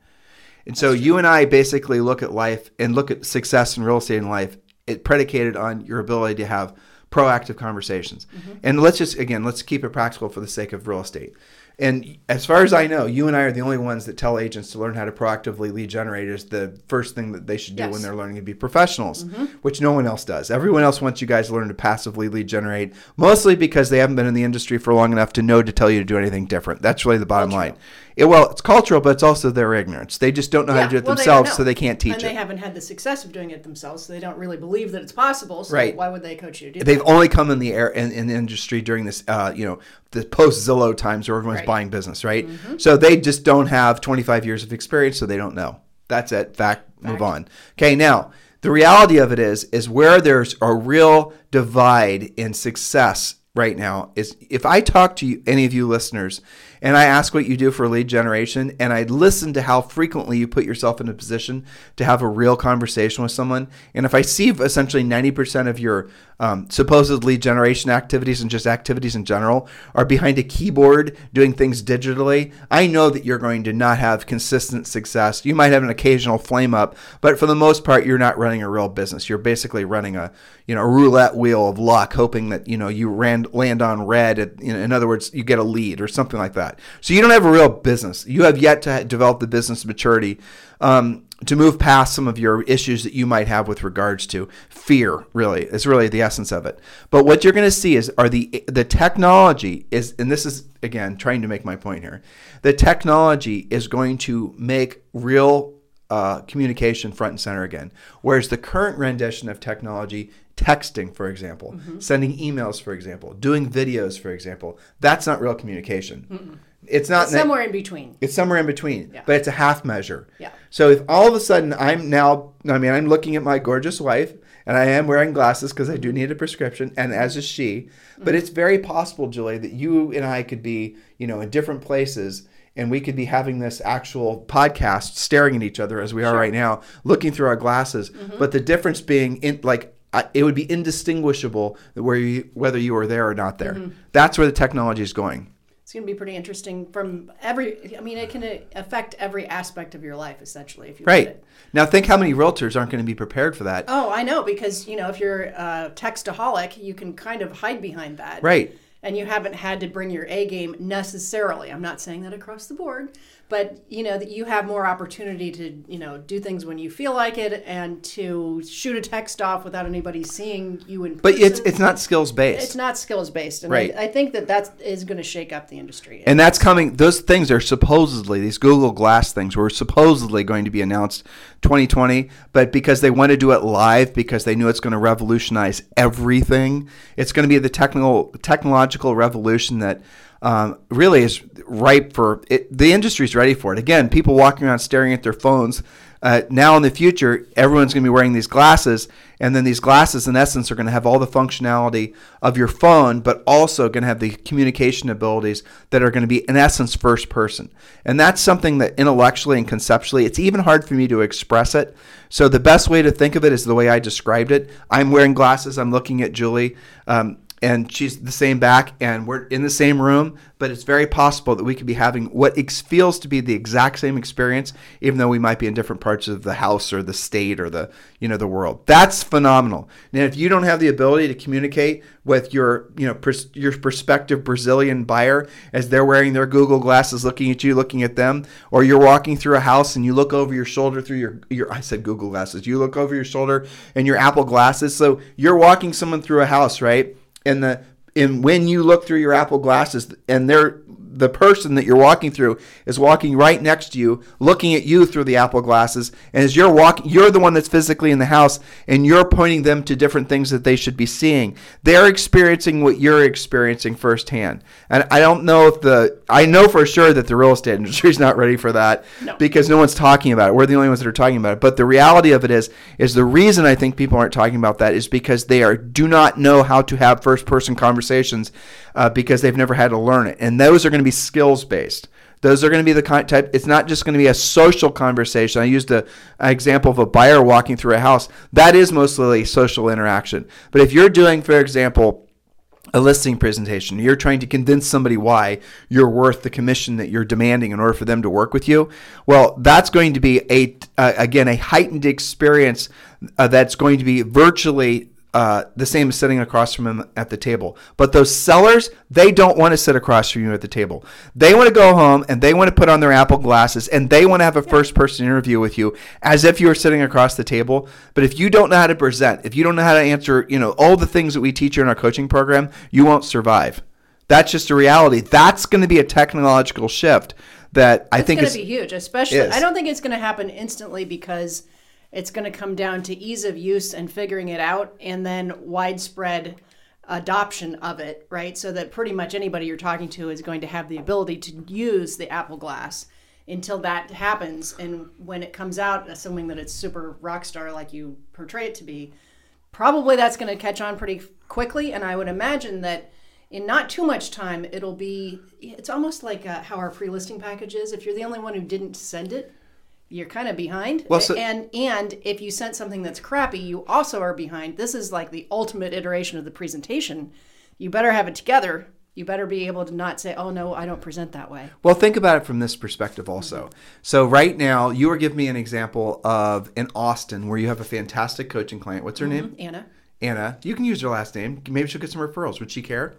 Speaker 1: And so you and I basically look at life and look at success in real estate in life, it predicated on your ability to have proactive conversations. And let's just again, let's keep it practical for the sake of real estate. And as far as I know, you and I are the only ones that tell agents to learn how to proactively lead generate is the first thing that they should do
Speaker 2: Yes.
Speaker 1: when they're learning to be professionals, mm-hmm. which no one else does. Everyone else wants you guys to learn to passively lead generate, mostly because they haven't been in the industry for long enough to know to tell you to do anything different. That's really the bottom line. It, well, it's cultural, but it's also their ignorance. They just don't know how to do it
Speaker 2: well,
Speaker 1: themselves,
Speaker 2: don't
Speaker 1: so they can't teach it.
Speaker 2: and
Speaker 1: it.
Speaker 2: they haven't had the success of doing it themselves, so they don't really believe that it's possible. So
Speaker 1: Right.
Speaker 2: why would they coach you to do it?
Speaker 1: They've
Speaker 2: that?
Speaker 1: only come in the air in, in the industry during this, uh, you know, the post Zillow times where everyone's
Speaker 2: Right.
Speaker 1: buying business, right? So they just don't have 25 years of experience, so they don't know. That's it. Fact. Move
Speaker 2: Fact.
Speaker 1: on. Okay. Now the reality of it is, is where there's a real divide in success right now is if I talk to you, any of you listeners, and I ask what you do for lead generation, and I listen to how frequently you put yourself in a position to have a real conversation with someone, and if I see essentially 90% of your um, supposed lead generation activities and just activities in general are behind a keyboard doing things digitally, I know that you're going to not have consistent success. You might have an occasional flame up, but for the most part, you're not running a real business. You're basically running a you know a roulette wheel of luck, hoping that you know you ran, land on red. At, you know, in other words, you get a lead or something like that. So you don't have a real business. You have yet to develop the business maturity um, to move past some of your issues that you might have with regards to fear. Really, is really the essence of it. But what you're going to see is are the the technology is, and this is again trying to make my point here. The technology is going to make real uh, communication front and center again. Whereas the current rendition of technology, texting, for example, sending emails, for example, doing videos, for example, that's not real communication. It's not
Speaker 2: It's somewhere in between.
Speaker 1: it's somewhere in between,
Speaker 2: Yeah.
Speaker 1: but it's a half measure.
Speaker 2: Yeah.
Speaker 1: So if all of a sudden I'm now, I mean, I'm looking at my gorgeous wife, and I am wearing glasses because I do need a prescription, and as is she. But mm-hmm. it's very possible, Julie, that you and I could be, you know, in different places, and we could be having this actual podcast, staring at each other as we are right now, looking through our glasses. Mm-hmm. But the difference being, in like. I- It would be indistinguishable where you, whether you were there or not there. Mm-hmm. That's where the technology is going.
Speaker 2: It's going to be pretty interesting from every. I mean, it can affect every aspect of your life essentially if you
Speaker 1: Right.
Speaker 2: it.
Speaker 1: Now, think how many realtors aren't going to be prepared for that.
Speaker 2: Oh, I know because you know if you're a textaholic, you can kind of hide behind that.
Speaker 1: Right.
Speaker 2: And you haven't had to bring your A game necessarily. I'm not saying that across the board, but you know that you have more opportunity to you know do things when you feel like it and to shoot a text off without anybody seeing you in.
Speaker 1: But it's
Speaker 2: person.
Speaker 1: it's not skills based.
Speaker 2: it's not skills based, and
Speaker 1: Right.
Speaker 2: I, I think that that is going to shake up the industry.
Speaker 1: and that's coming. Those things are supposedly these Google Glass things were supposedly going to be announced 2020, but because they want to do it live, because they knew it's going to revolutionize everything, it's going to be the technical technological revolution that um, really is ripe for it. The industry's ready for it. Again, people walking around staring at their phones. Uh, now in the future, everyone's going to be wearing these glasses, and then these glasses, in essence, are going to have all the functionality of your phone, but also going to have the communication abilities that are going to be, in essence, first person. And that's something that intellectually and conceptually, it's even hard for me to express it. So the best way to think of it is the way I described it. I'm wearing glasses. I'm looking at Julie. Um, and she's the same back, and we're in the same room, but it's very possible that we could be having what ex- feels to be the exact same experience, even though we might be in different parts of the house or the state or the you know the world. That's phenomenal. now if you don't have the ability to communicate with your you know pers- your prospective Brazilian buyer as they're wearing their Google glasses, looking at you, looking at them, or you're walking through a house and you look over your shoulder through your your I said Google glasses, you look over your shoulder and your Apple glasses, so you're walking someone through a house, right? And the and when you look through your Apple glasses and they're the person that you're walking through is walking right next to you, looking at you through the Apple glasses. And as you're walking, you're the one that's physically in the house, and you're pointing them to different things that they should be seeing. They're experiencing what you're experiencing firsthand. And I don't know if the, I know for sure that the real estate industry is not ready for that
Speaker 2: No.
Speaker 1: because no one's talking about it. We're the only ones that are talking about it. But the reality of it is, is the reason I think people aren't talking about that is because they are do not know how to have first person conversations uh, because they've never had to learn it. And those are going to be skills based. Those are going to be the kind type. It's not just going to be a social conversation. I used a, an example of a buyer walking through a house. That is mostly social interaction. But if you're doing, for example, a listing presentation. You're trying to convince somebody why you're worth the commission that you're demanding in order for them to work with you. Well, that's going to be a uh, again a heightened experience uh, that's going to be virtually uh, the same as sitting across from them at the table. But those sellers, they don't want to sit across from you at the table. They want to go home and they want to put on their Apple glasses and they want to have a first person interview with you as if you were sitting across the table. But if you don't know how to present, if you don't know how to answer, you know, all the things that we teach you in our coaching program, you won't survive. That's just a reality. That's going to be a technological shift that I think
Speaker 2: It's
Speaker 1: think
Speaker 2: going
Speaker 1: is
Speaker 2: to be huge, especially.
Speaker 1: is.
Speaker 2: I don't think it's going to happen instantly because it's going to come down to ease of use and figuring it out, and then widespread adoption of it, right? So that pretty much anybody you're talking to is going to have the ability to use the Apple Glass. Until that happens, and when it comes out, assuming that it's super rock star like you portray it to be, probably that's going to catch on pretty quickly and i would imagine that in not too much time it'll be it's almost like uh, how our pre-listing package is if you're the only one who didn't send it you're kind of behind
Speaker 1: Well, so-
Speaker 2: and and if you sent something that's crappy you also are behind this is like the ultimate iteration of the presentation you better have it together you better be able to not say oh no i don't present that way
Speaker 1: Well, think about it from this perspective also. Mm-hmm. So, right now, you were giving me an example of in Austin where you have a fantastic coaching client. What's her mm-hmm. name?
Speaker 2: anna
Speaker 1: Anna. You can use her last name. Maybe she'll get some referrals. Would she care?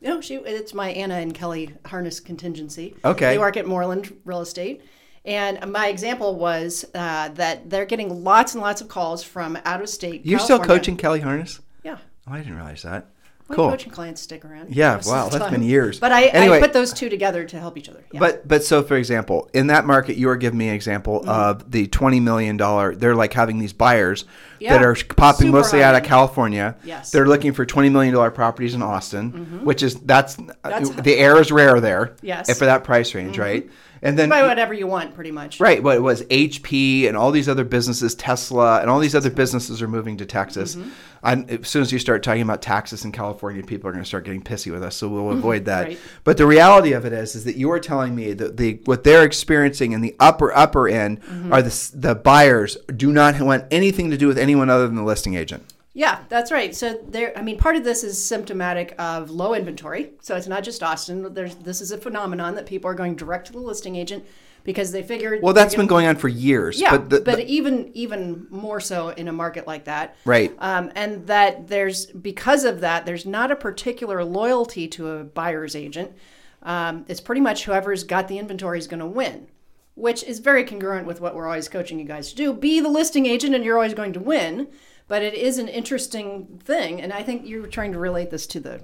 Speaker 2: No, she. It's my Anna and Kelly Harness contingency.
Speaker 1: Okay.
Speaker 2: They work at Moreland Real Estate, and my example was uh, that they're getting lots and lots of calls from out of state.
Speaker 1: You're still coaching Kelly Harness?
Speaker 2: Yeah.
Speaker 1: Oh, I didn't realize that.
Speaker 2: My
Speaker 1: cool.
Speaker 2: coaching clients stick around.
Speaker 1: Yeah, wow, that's
Speaker 2: time.
Speaker 1: been years.
Speaker 2: But I,
Speaker 1: Anyway.
Speaker 2: I put those two together to help each other. Yeah.
Speaker 1: But but so for example, in that market, you were giving me an example
Speaker 2: Mm-hmm.
Speaker 1: of the twenty million dollar. They're like having these buyers
Speaker 2: Yeah.
Speaker 1: that are popping
Speaker 2: Super
Speaker 1: mostly out of. California.
Speaker 2: Yes.
Speaker 1: They're looking for twenty million dollar properties in Austin, which is that's,
Speaker 2: That's-
Speaker 1: the air is rare there.
Speaker 2: Yes.
Speaker 1: For that price range, right? And then
Speaker 2: buy whatever you want, pretty much.
Speaker 1: Right, what it was HP and all these other businesses, Tesla and all these other businesses are moving to Texas.
Speaker 2: Mm-hmm.
Speaker 1: And as soon as you start talking about taxes in California, people are going to start getting pissy with us. So we'll avoid that.
Speaker 2: Right.
Speaker 1: But the reality of it is, is that you are telling me that the what they're experiencing in the upper upper end
Speaker 2: Mm-hmm.
Speaker 1: are the the buyers do not want anything to do with anyone other than the listing agent.
Speaker 2: Yeah, that's right. So there, I mean, part of this is symptomatic of low inventory. So it's not just Austin. There's this is a phenomenon that people are going direct to the listing agent because they figured.
Speaker 1: Well, that's been going on for years.
Speaker 2: Yeah,
Speaker 1: but, the,
Speaker 2: but
Speaker 1: the-
Speaker 2: even even more so in a market like that,
Speaker 1: Right.
Speaker 2: Um, and that there's because of that, there's not a particular loyalty to a buyer's agent. Um, it's pretty much whoever's got the inventory is going to win, which is very congruent with what we're always coaching you guys to do. Be the listing agent, and you're always going to win. But it is an interesting thing, and I think you're trying to relate this to the.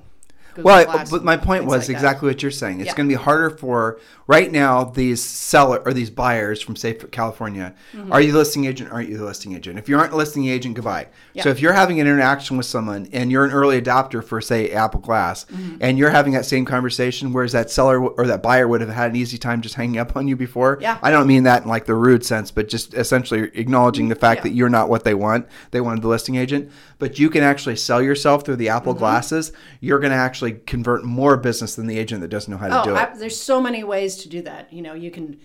Speaker 2: Google
Speaker 1: Well,
Speaker 2: Glass
Speaker 1: but my point was
Speaker 2: like that.
Speaker 1: exactly what you're saying. It's
Speaker 2: Yeah.
Speaker 1: going to be harder for right now these seller or these buyers from say California.
Speaker 2: Mm-hmm.
Speaker 1: Are you the listing agent? Aren't you the listing agent? If you aren't the listing agent, goodbye.
Speaker 2: Yeah.
Speaker 1: So if you're having an interaction with someone and you're an early adopter for say Apple Glass,
Speaker 2: Mm-hmm.
Speaker 1: and you're having that same conversation, whereas that seller or that buyer would have had an easy time just hanging up on you before.
Speaker 2: Yeah.
Speaker 1: I don't mean that in like the rude sense, but just essentially acknowledging the fact
Speaker 2: Yeah.
Speaker 1: that you're not what they want. They wanted the listing agent, but you can actually sell yourself through the
Speaker 2: Mm-hmm.
Speaker 1: Apple glasses. You're going to actually convert more business than the agent that doesn't know how to
Speaker 2: Oh,
Speaker 1: do it.
Speaker 2: I, there's so many ways to do that. You know, you can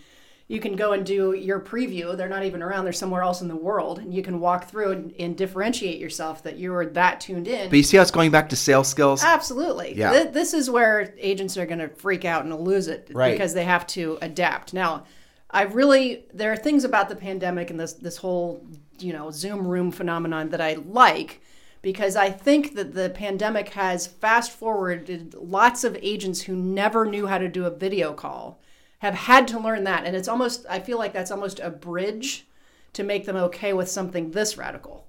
Speaker 2: you can go and do your preview. They're not even around; they're somewhere else in the world, and you can walk through and, and differentiate yourself that you are that tuned in.
Speaker 1: But you see how it's going back to sales skills?
Speaker 2: Absolutely.
Speaker 1: Yeah.
Speaker 2: Th- this is where agents are going to freak out and lose it
Speaker 1: Right.
Speaker 2: because they have to adapt. Now, I really there are things about the pandemic and this this whole, you know, Zoom room phenomenon that I like because I think that the pandemic has fast forwarded lots of agents who never knew how to do a video call have had to learn that and it's almost I feel like that's almost a bridge to make them okay with something this radical.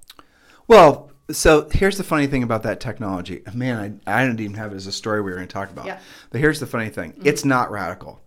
Speaker 1: Well, so here's the funny thing about that technology. Man, I, I didn't even have it as a story we were going to talk about.
Speaker 2: Yeah.
Speaker 1: But here's the funny thing mm-hmm. it's not radical.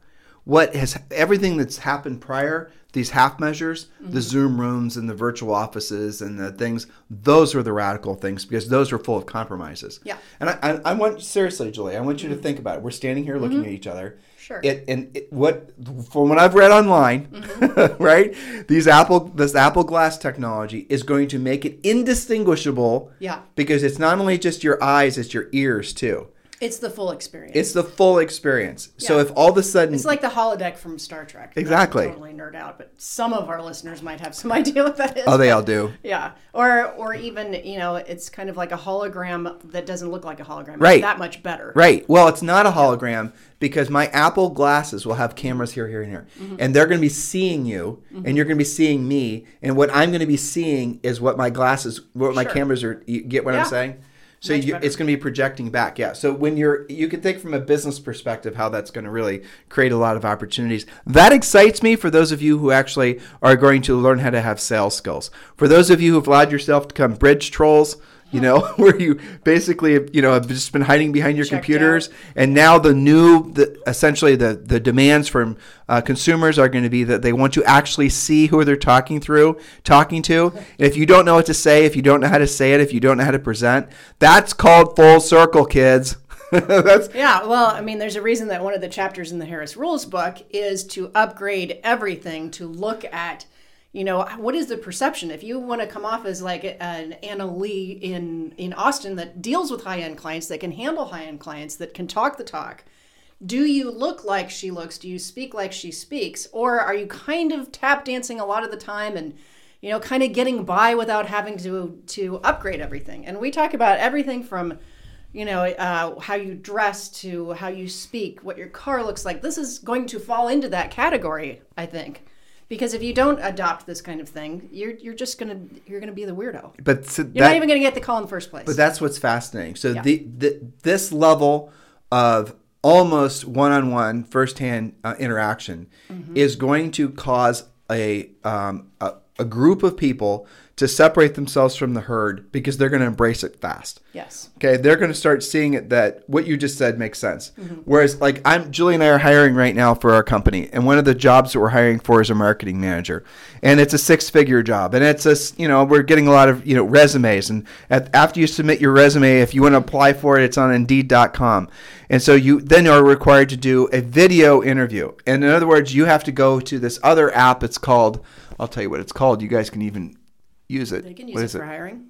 Speaker 1: What has everything that's happened prior, these half measures, the mm-hmm. Zoom rooms and the virtual offices and the things, those were the radical things because those were full of compromises.
Speaker 2: Yeah.
Speaker 1: And I, I, I want, seriously, Julie, I want you to mm-hmm. think about it. We're standing here looking mm-hmm. at each other.
Speaker 2: Sure.
Speaker 1: It and it, what from what I've read online, right? These Apple this Apple Glass technology is going to make it indistinguishable.
Speaker 2: Yeah.
Speaker 1: Because it's not only just your eyes, it's your ears too.
Speaker 2: It's the full experience.
Speaker 1: It's the full experience. So if all of a sudden
Speaker 2: It's like the holodeck from Star Trek.
Speaker 1: Exactly.
Speaker 2: totally nerd out, but some of our listeners might have some idea what that is.
Speaker 1: Oh, they all do.
Speaker 2: Yeah, or or even you know, it's kind of like a hologram that doesn't look like a hologram. It's
Speaker 1: Right.
Speaker 2: that much better.
Speaker 1: Right. Well, it's not a hologram because my Apple glasses will have cameras here, here, and here.
Speaker 2: Mm-hmm.
Speaker 1: And they're going to be seeing you and you're going to be seeing me. And what I'm going to be seeing is what my glasses, what my cameras are. You get what
Speaker 2: Yeah.
Speaker 1: I'm saying? So you, it's going to be projecting back. Yeah. So when you're, you can think from a business perspective how that's going to really create a lot of opportunities. That excites me for those of you who actually are going to learn how to have sales skills. For those of you who've allowed yourself to become bridge trolls, you know, where you basically, you know, have just been hiding behind your
Speaker 2: Checked
Speaker 1: computers, and now the new, the, essentially the the demands from uh, consumers are going to be that they want to actually see who they're talking through, talking to. And if you don't know what to say, if you don't know how to say it, if you don't know how to present, that's called full circle, kids. that's
Speaker 2: Yeah, well, I mean, there's a reason that one of the chapters in the Harris Rules book is to upgrade everything to look at, you know, what is the perception? If you want to come off as like an Anna Lee in in Austin that deals with high end clients, that can handle high end clients, that can talk the talk, do you look like she looks? Do you speak like she speaks? Or are you kind of tap dancing a lot of the time and you know, kind of getting by without having to to upgrade everything? And we talk about everything from you know, uh, how you dress to how you speak, what your car looks like. This is going to fall into that category, I think, because if you don't adopt this kind of thing, you're you're just gonna you're gonna be the weirdo.
Speaker 1: but so
Speaker 2: You're
Speaker 1: that,
Speaker 2: not even gonna get the call in the first place.
Speaker 1: But that's what's fascinating. So the, the this level of almost one-on-one, firsthand uh, interaction is going to cause a, um, a a group of people to separate themselves from the herd because they're going to embrace it fast.
Speaker 2: yes,
Speaker 1: Okay, they're going to start seeing it that what you just said makes sense.
Speaker 2: Mm-hmm.
Speaker 1: Whereas, like, I'm Julie and I are hiring right now for our company, and one of the jobs that we're hiring for is a marketing manager, and it's a six-figure job, and it's a you know we're getting a lot of you know resumes, and at, after you submit your resume, if you want to apply for it, it's on Indeed.com, and so you then are required to do a video interview, and in other words, you have to go to this other app. It's called I'll tell you what it's called. You guys can even use it.
Speaker 2: they can use
Speaker 1: What
Speaker 2: it
Speaker 1: is
Speaker 2: for hiring.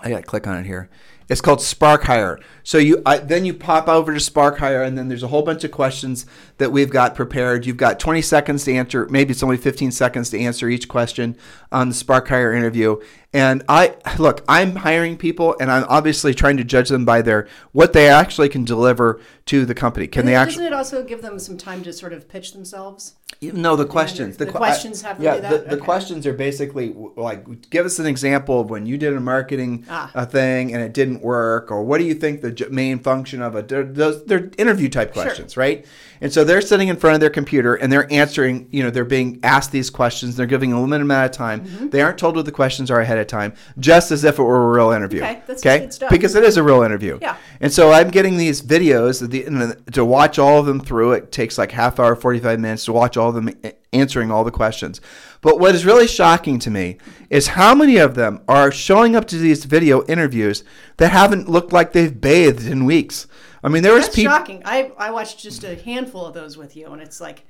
Speaker 1: I gotta click on it here. It's called Spark Hire. So you I, then you pop over to Spark Hire, and then there's a whole bunch of questions that we've got prepared. You've got 20 seconds to answer. Maybe it's only 15 seconds to answer each question on the Spark Hire interview. And I look, I'm hiring people, and I'm obviously trying to judge them by their what they actually can deliver to the company. Can they actually Doesn't
Speaker 2: it also give them some time to sort of pitch themselves?
Speaker 1: No, the questions.
Speaker 2: The
Speaker 1: que-
Speaker 2: questions have to
Speaker 1: yeah,
Speaker 2: do that?
Speaker 1: The, the
Speaker 2: Okay.
Speaker 1: questions are basically like, give us an example of when you did a marketing
Speaker 2: Ah.
Speaker 1: uh, thing and it didn't work, or what do you think the main function of a? Those, they're interview type questions, right? And so they're sitting in front of their computer and they're answering. You know, they're being asked these questions. They're giving a limited amount of time.
Speaker 2: Mm-hmm.
Speaker 1: They aren't told what the questions are ahead of time, just as if it were a real interview.
Speaker 2: Okay, that's
Speaker 1: okay?
Speaker 2: good stuff.
Speaker 1: Because it is a real interview.
Speaker 2: Yeah.
Speaker 1: And so I'm getting these videos the, and to watch all of them through. It takes like half hour, 45 minutes to watch all of them answering all the questions. But what is really shocking to me is how many of them are showing up to these video interviews that haven't looked like they've bathed in weeks. I mean, there was
Speaker 2: That's
Speaker 1: people.
Speaker 2: shocking. I I watched just a handful of those with you, and it's like,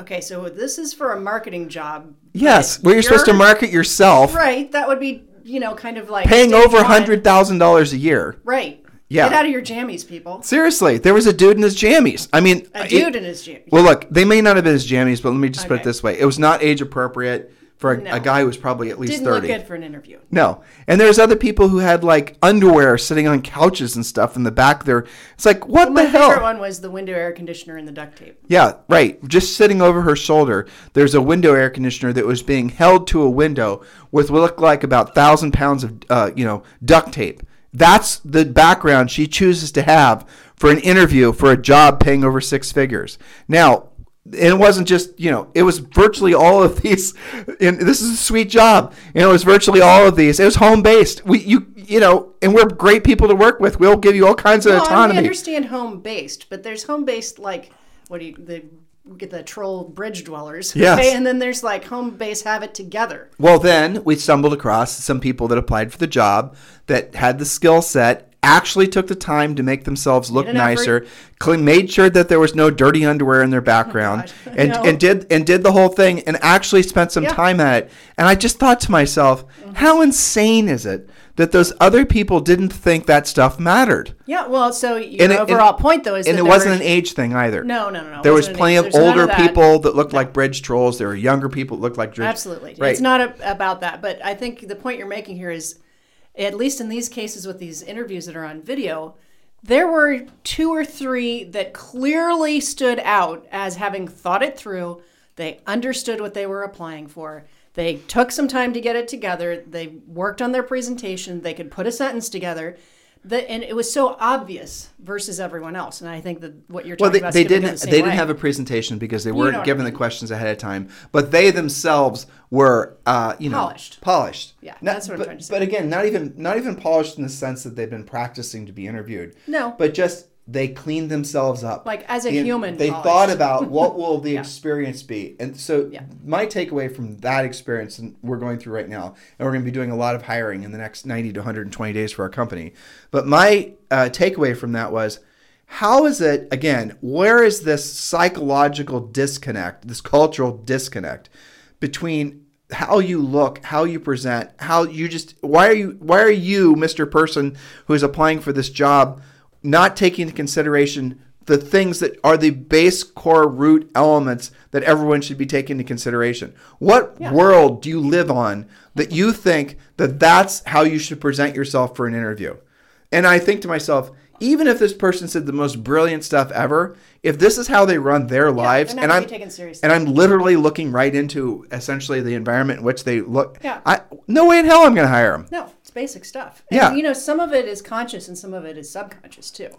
Speaker 2: okay, so this is for a marketing job.
Speaker 1: Yes, where you're supposed to market yourself,
Speaker 2: Right. That would be, you know, kind of like
Speaker 1: paying over hundred thousand dollars a year.
Speaker 2: Right.
Speaker 1: Yeah.
Speaker 2: Get out of your jammies, people.
Speaker 1: Seriously, there was a dude in his jammies. I mean,
Speaker 2: A
Speaker 1: it-
Speaker 2: dude in his jammies.
Speaker 1: Well, look, they may not have been his jammies, but let me just put it this way: it was not age appropriate for a,
Speaker 2: No.
Speaker 1: a guy who was probably at least
Speaker 2: Didn't
Speaker 1: thirty.
Speaker 2: look good for an interview.
Speaker 1: No, and there's other people who had like underwear sitting on couches and stuff in the back there. It's like, what
Speaker 2: My
Speaker 1: the hell?
Speaker 2: The favorite one was the window air conditioner and the duct tape.
Speaker 1: Yeah, right. Just sitting over her shoulder, there's a window air conditioner that was being held to a window with what looked like about thousand pounds of, uh, you know, duct tape. That's the background she chooses to have for an interview for a job paying over six figures. Now, it wasn't just you know it was virtually all of these and this is a sweet job and it was virtually all of these it was home based we you you know and we're great people to work with we'll give you all kinds of
Speaker 2: Well, I
Speaker 1: autonomy
Speaker 2: understand home based, but there's home based like what do you the get the troll bridge dwellers.
Speaker 1: Yes.
Speaker 2: and then there's like home base have it together.
Speaker 1: Well, then we stumbled across some people that applied for the job that had the skill set, actually took the time to make themselves look nicer, clean, made sure that there was no dirty underwear in their background,
Speaker 2: Oh
Speaker 1: and,
Speaker 2: No.
Speaker 1: and did and did the whole thing, and actually spent some
Speaker 2: Yeah. Mm-hmm.
Speaker 1: time at it. And I just thought to myself, how insane is it that those other people didn't think that stuff mattered?
Speaker 2: Yeah, well, so your
Speaker 1: And it-
Speaker 2: overall
Speaker 1: and-
Speaker 2: point though is
Speaker 1: and
Speaker 2: that
Speaker 1: it wasn't
Speaker 2: were-
Speaker 1: an age thing either.
Speaker 2: No, no, no, no.
Speaker 1: There was plenty
Speaker 2: age-
Speaker 1: of older
Speaker 2: that.
Speaker 1: people that looked like bridge trolls. There were younger people that looked like bridge.
Speaker 2: Absolutely.
Speaker 1: Right.
Speaker 2: It's not a, about that, but I think the point you're making here is at least in these cases with these interviews that are on video, there were two or three that clearly stood out as having thought it through. They understood what they were applying for. They took some time to get it together. They worked on their presentation. They could put a sentence together. The, and it was so obvious versus everyone else. And I think that what you're talking
Speaker 1: Well, they,
Speaker 2: about is
Speaker 1: they didn't.
Speaker 2: the
Speaker 1: They didn't have a presentation because they weren't
Speaker 2: what I
Speaker 1: given the
Speaker 2: mean.
Speaker 1: questions ahead of time. But they themselves were, uh, you know,
Speaker 2: Polished.
Speaker 1: Polished.
Speaker 2: Yeah,
Speaker 1: Not-
Speaker 2: that's what I'm trying to say.
Speaker 1: But again, not even not even polished in the sense that they've been practicing to be interviewed.
Speaker 2: No.
Speaker 1: But just they cleaned themselves up.
Speaker 2: Like, as a
Speaker 1: And
Speaker 2: human,
Speaker 1: they
Speaker 2: polished.
Speaker 1: thought about what will the experience be, and so
Speaker 2: Yeah.
Speaker 1: my takeaway from that experience, and we're going through right now, and we're going to be doing a lot of hiring in the next 90 to 120 days for our company. But my uh, takeaway from that was how is it, again, where is this psychological disconnect, this cultural disconnect between how you look, how you present, how you just why are you why are you, Mr. Person who is applying for this job, not taking into consideration the things that are the base core root elements that everyone should be taking into consideration. What world do you live on that you think that that's how you should present yourself for an interview? And I think to myself, even if this person said the most brilliant stuff ever, if this is how they run their lives, and I'm and I'm literally looking right into essentially the environment in which they look,
Speaker 2: Yeah.
Speaker 1: I no way in hell I'm going to hire them.
Speaker 2: No, basic stuff. And,
Speaker 1: Yeah.
Speaker 2: You know, some of it is conscious and some of it is subconscious too.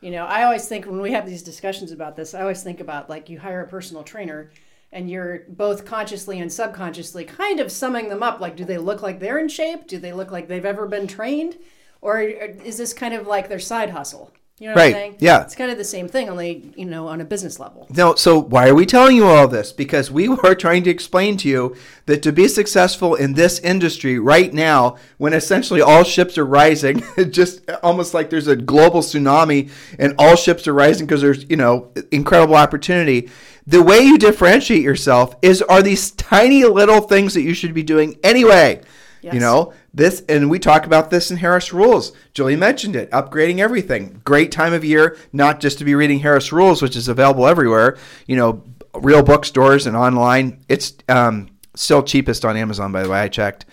Speaker 2: You know, I always think when we have these discussions about this, I always think about like you hire a personal trainer and you're both consciously and subconsciously kind of summing them up. Like, do they look like they're in shape? Do they look like they've ever been trained? Or uh, is this kind of like their side hustle? You know what
Speaker 1: Right,
Speaker 2: I'm saying?
Speaker 1: yeah.
Speaker 2: It's kind of the same thing, only, you know, on a business level.
Speaker 1: No, so why are we telling you all this? Because we were trying to explain to you that to be successful in this industry right now, when essentially all ships are rising, just almost like there's a global tsunami and all ships are rising because there's, you know, incredible opportunity. The way you differentiate yourself is are these tiny little things that you should be doing anyway. You know, this, and we talk about this in Harris Rules. Julie mentioned it, upgrading everything. Great time of year, not just to be reading Harris Rules, which is available everywhere, you know, real bookstores and online. It's um, still cheapest on Amazon, by the way. I checked.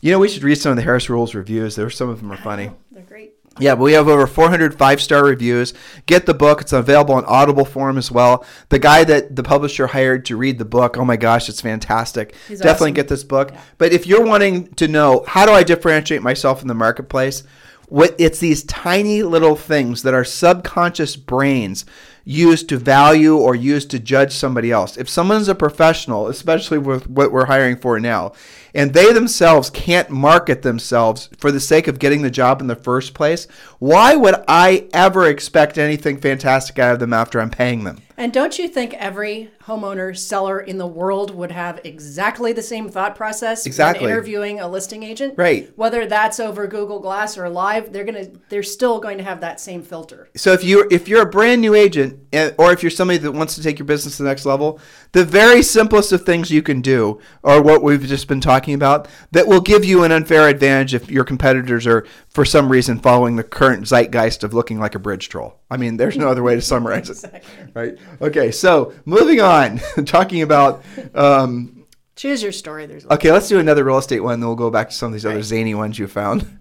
Speaker 1: You know, we should read some of the Harris Rules reviews. There, some of them are funny.
Speaker 2: They're great.
Speaker 1: Yeah, but we have over 400 five star reviews. Get the book; it's available in Audible form as well. The guy that the publisher hired to read the book, oh my gosh, it's fantastic!
Speaker 2: He's
Speaker 1: Definitely
Speaker 2: awesome.
Speaker 1: get this book. But if you're wanting to know how do I differentiate myself in the marketplace, what it's these tiny little things that our subconscious brains use to value or use to judge somebody else. If someone's a professional, especially with what we're hiring for now, and they themselves can't market themselves for the sake of getting the job in the first place, why would I ever expect anything fantastic out of them after I'm paying them?
Speaker 2: And don't you think every homeowner seller in the world would have exactly the same thought process
Speaker 1: Exactly.
Speaker 2: when interviewing a listing agent?
Speaker 1: Right.
Speaker 2: Whether that's over Google Glass or live, they're gonna they're still going to have that same filter.
Speaker 1: So if you if you're a brand new agent agent, or if you're somebody that wants to take your business to the next level, the very simplest of things you can do are what we've just been talking about that will give you an unfair advantage if your competitors are, for some reason, following the current zeitgeist of looking like a bridge troll. I mean, there's no other way to summarize it. Right? Okay, so moving on, talking about. Um,
Speaker 2: Choose your story. There's
Speaker 1: Okay, let's do another real estate one, then we'll go back to some of these other zany ones you found.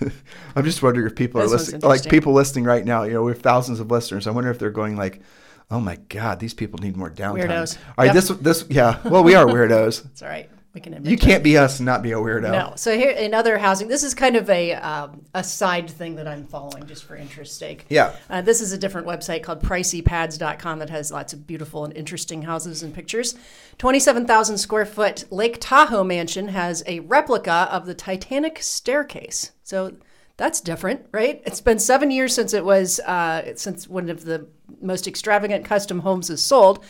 Speaker 1: I'm just wondering if people
Speaker 2: This
Speaker 1: are listening, like people listening right now. You know, we have thousands of listeners. I wonder if they're going like, "Oh my God, these people need more downtime."
Speaker 2: Weirdos.
Speaker 1: All right,
Speaker 2: Yep.
Speaker 1: this this yeah. Well, we are weirdos.
Speaker 2: It's all right. We can admit
Speaker 1: You can't be us and not be a weirdo.
Speaker 2: No. So here in other housing, this is kind of a um, a side thing that I'm following just for interest sake.
Speaker 1: Yeah.
Speaker 2: Uh, this is a different website called priceypads.com that has lots of beautiful and interesting houses and pictures. 27,000 square foot Lake Tahoe mansion has a replica of the Titanic staircase. So that's different, right? It's been seven years since it was uh, since one of the most extravagant custom homes is sold.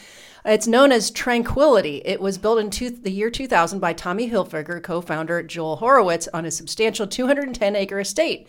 Speaker 2: It's known as Tranquility. It was built in two, the year 2000 by Tommy Hilfiger, co-founder Joel Horowitz, on a substantial 210 acre estate.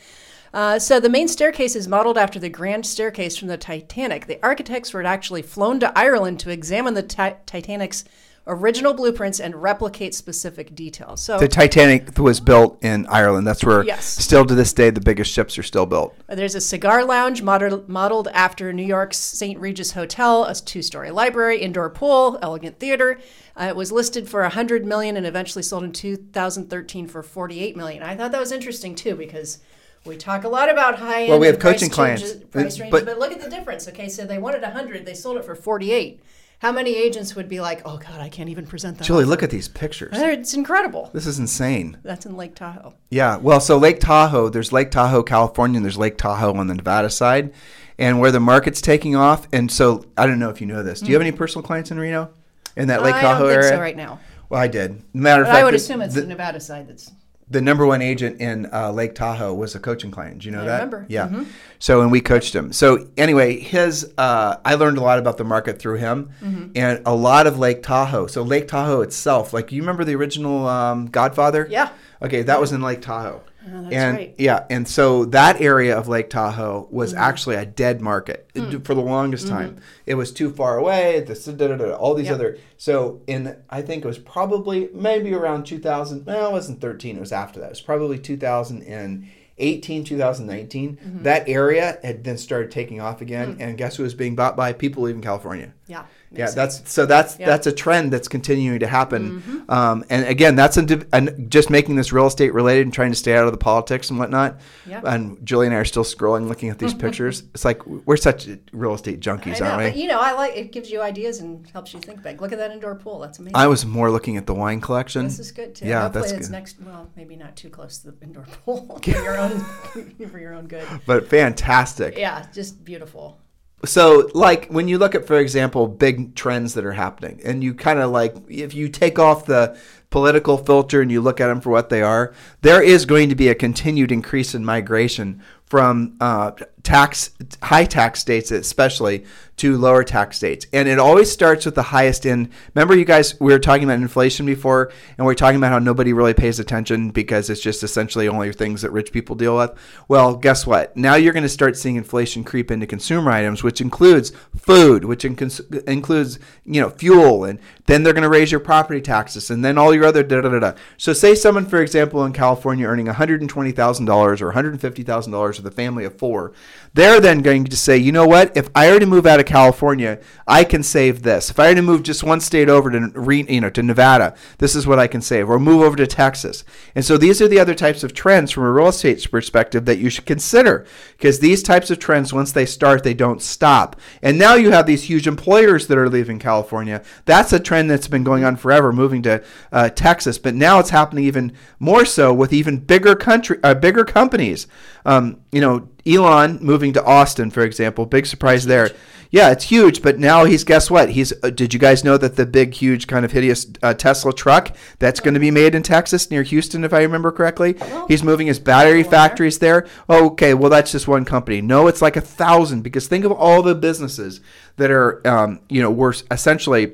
Speaker 2: Uh, so the main staircase is modeled after the grand staircase from the Titanic. The architects were actually flown to Ireland to examine the Ti- Titanic's original blueprints and replicate specific details. So
Speaker 1: The Titanic was built in Ireland. That's where,
Speaker 2: Yes.
Speaker 1: still to this day, the biggest ships are still built.
Speaker 2: There's a cigar lounge model, modeled after New York's St. Regis Hotel, a two-story library, indoor pool, elegant theater. Uh, it was listed for 100 million and eventually sold in 2013 for 48 million. I thought that was interesting too because we talk a lot about high-end.
Speaker 1: Well, we have
Speaker 2: price
Speaker 1: coaching clients,
Speaker 2: changes- price
Speaker 1: but-
Speaker 2: ranges, but look at the difference. Okay, so they wanted 100, they sold it for 48. How many agents would be like, "Oh God, I can't even present that"?
Speaker 1: Julie,
Speaker 2: offer."
Speaker 1: look at these pictures.
Speaker 2: It's incredible.
Speaker 1: This is insane.
Speaker 2: That's in Lake Tahoe.
Speaker 1: Yeah, well, so Lake Tahoe, there's Lake Tahoe, California, and there's Lake Tahoe on the Nevada side, and where the market's taking off. And so I don't know if you know this. Do you have hmm. any personal clients in Reno, in that Lake
Speaker 2: I
Speaker 1: Tahoe
Speaker 2: don't think
Speaker 1: area?
Speaker 2: so right now.
Speaker 1: Well, I did. Matter of
Speaker 2: But
Speaker 1: fact,
Speaker 2: I would
Speaker 1: the-
Speaker 2: assume it's
Speaker 1: the,
Speaker 2: the Nevada side that's
Speaker 1: the number one agent in uh, Lake Tahoe was a coaching client. Do you know
Speaker 2: I
Speaker 1: that?
Speaker 2: remember.
Speaker 1: Yeah.
Speaker 2: Mhm.
Speaker 1: So and we coached him. So anyway, his uh, I learned a lot about the market through him,
Speaker 2: Mm-hmm.
Speaker 1: and a lot of Lake Tahoe. So Lake Tahoe itself, like you remember the original um, Godfather?
Speaker 2: Yeah.
Speaker 1: Okay, that was in Lake Tahoe.
Speaker 2: Oh, that's
Speaker 1: and
Speaker 2: right.
Speaker 1: yeah, and so that area of Lake Tahoe was
Speaker 2: Mm-hmm.
Speaker 1: actually a dead market. It- for the longest time. It was too far away. This, da, da, da, all these
Speaker 2: Yep.
Speaker 1: other. So in I think it was probably maybe around 2000. No, it wasn't 13. It was after that. It was probably 2018, 2019.
Speaker 2: Mm-hmm.
Speaker 1: That area had then started taking off again,
Speaker 2: Hmm.
Speaker 1: and guess who was being bought by people leaving California?
Speaker 2: yeah.
Speaker 1: Yeah, that's so that's
Speaker 2: Yeah. Mm-hmm.
Speaker 1: that's a trend that's continuing to happen. Um, and again, that's a, and just making this real estate related and trying to stay out of the politics and whatnot.
Speaker 2: Yeah.
Speaker 1: And Julie and I are still scrolling, looking at these pictures. It's like we're such real estate junkies,
Speaker 2: know,
Speaker 1: aren't
Speaker 2: but
Speaker 1: we?
Speaker 2: you know, I like it gives you ideas and helps you think big. Look at that indoor pool. That's amazing.
Speaker 1: I was more looking at the wine collection.
Speaker 2: this is good too.
Speaker 1: Yeah,
Speaker 2: Hopefully
Speaker 1: that's
Speaker 2: it's
Speaker 1: good.
Speaker 2: next. Well, maybe not too close to the indoor pool for your own for your own good.
Speaker 1: but fantastic.
Speaker 2: Yeah, just beautiful.
Speaker 1: So like when you look at for example big trends that are happening and you kind of like if you take off the political filter and you look at them for what they are there is going to be a continued increase in migration from uh, tax high tax states especially to lower tax states. And it always starts with the highest end. Remember you guys we were talking about inflation before and we are talking about how nobody really pays attention because it's just essentially only things that rich people deal with. Well guess what? Now you're going to start seeing inflation creep into consumer items which includes food which includes you know fuel and then they're going to raise your property taxes and then all your other da da da da. So say someone for example in california earning $120000 or $150000 with a family of four they're then going to say you know what? If i were to move out of california i can save this. If i were to move just one state over to you know to nevada this is what i can save or move over to texas. And so these are the other types of trends from a real estate perspective that you should consider because these types of trends once they start they don't stop. And now you have these huge employers that are leaving california. That's a trend that's been going on forever moving to uh, texas. But now it's happening even more so with even bigger country uh, bigger companies um, you know elon moving to austin for example big surprise there yeah, it's huge, but now he's guess what? He's uh, did you guys know that the big, huge, kind of hideous uh, Tesla truck that's going to be made in Texas near Houston, if I remember correctly? He's moving his battery factories there. Oh, okay, well that's just one company. No, it's like a thousand because think of all the businesses that are, um, you know, were essentially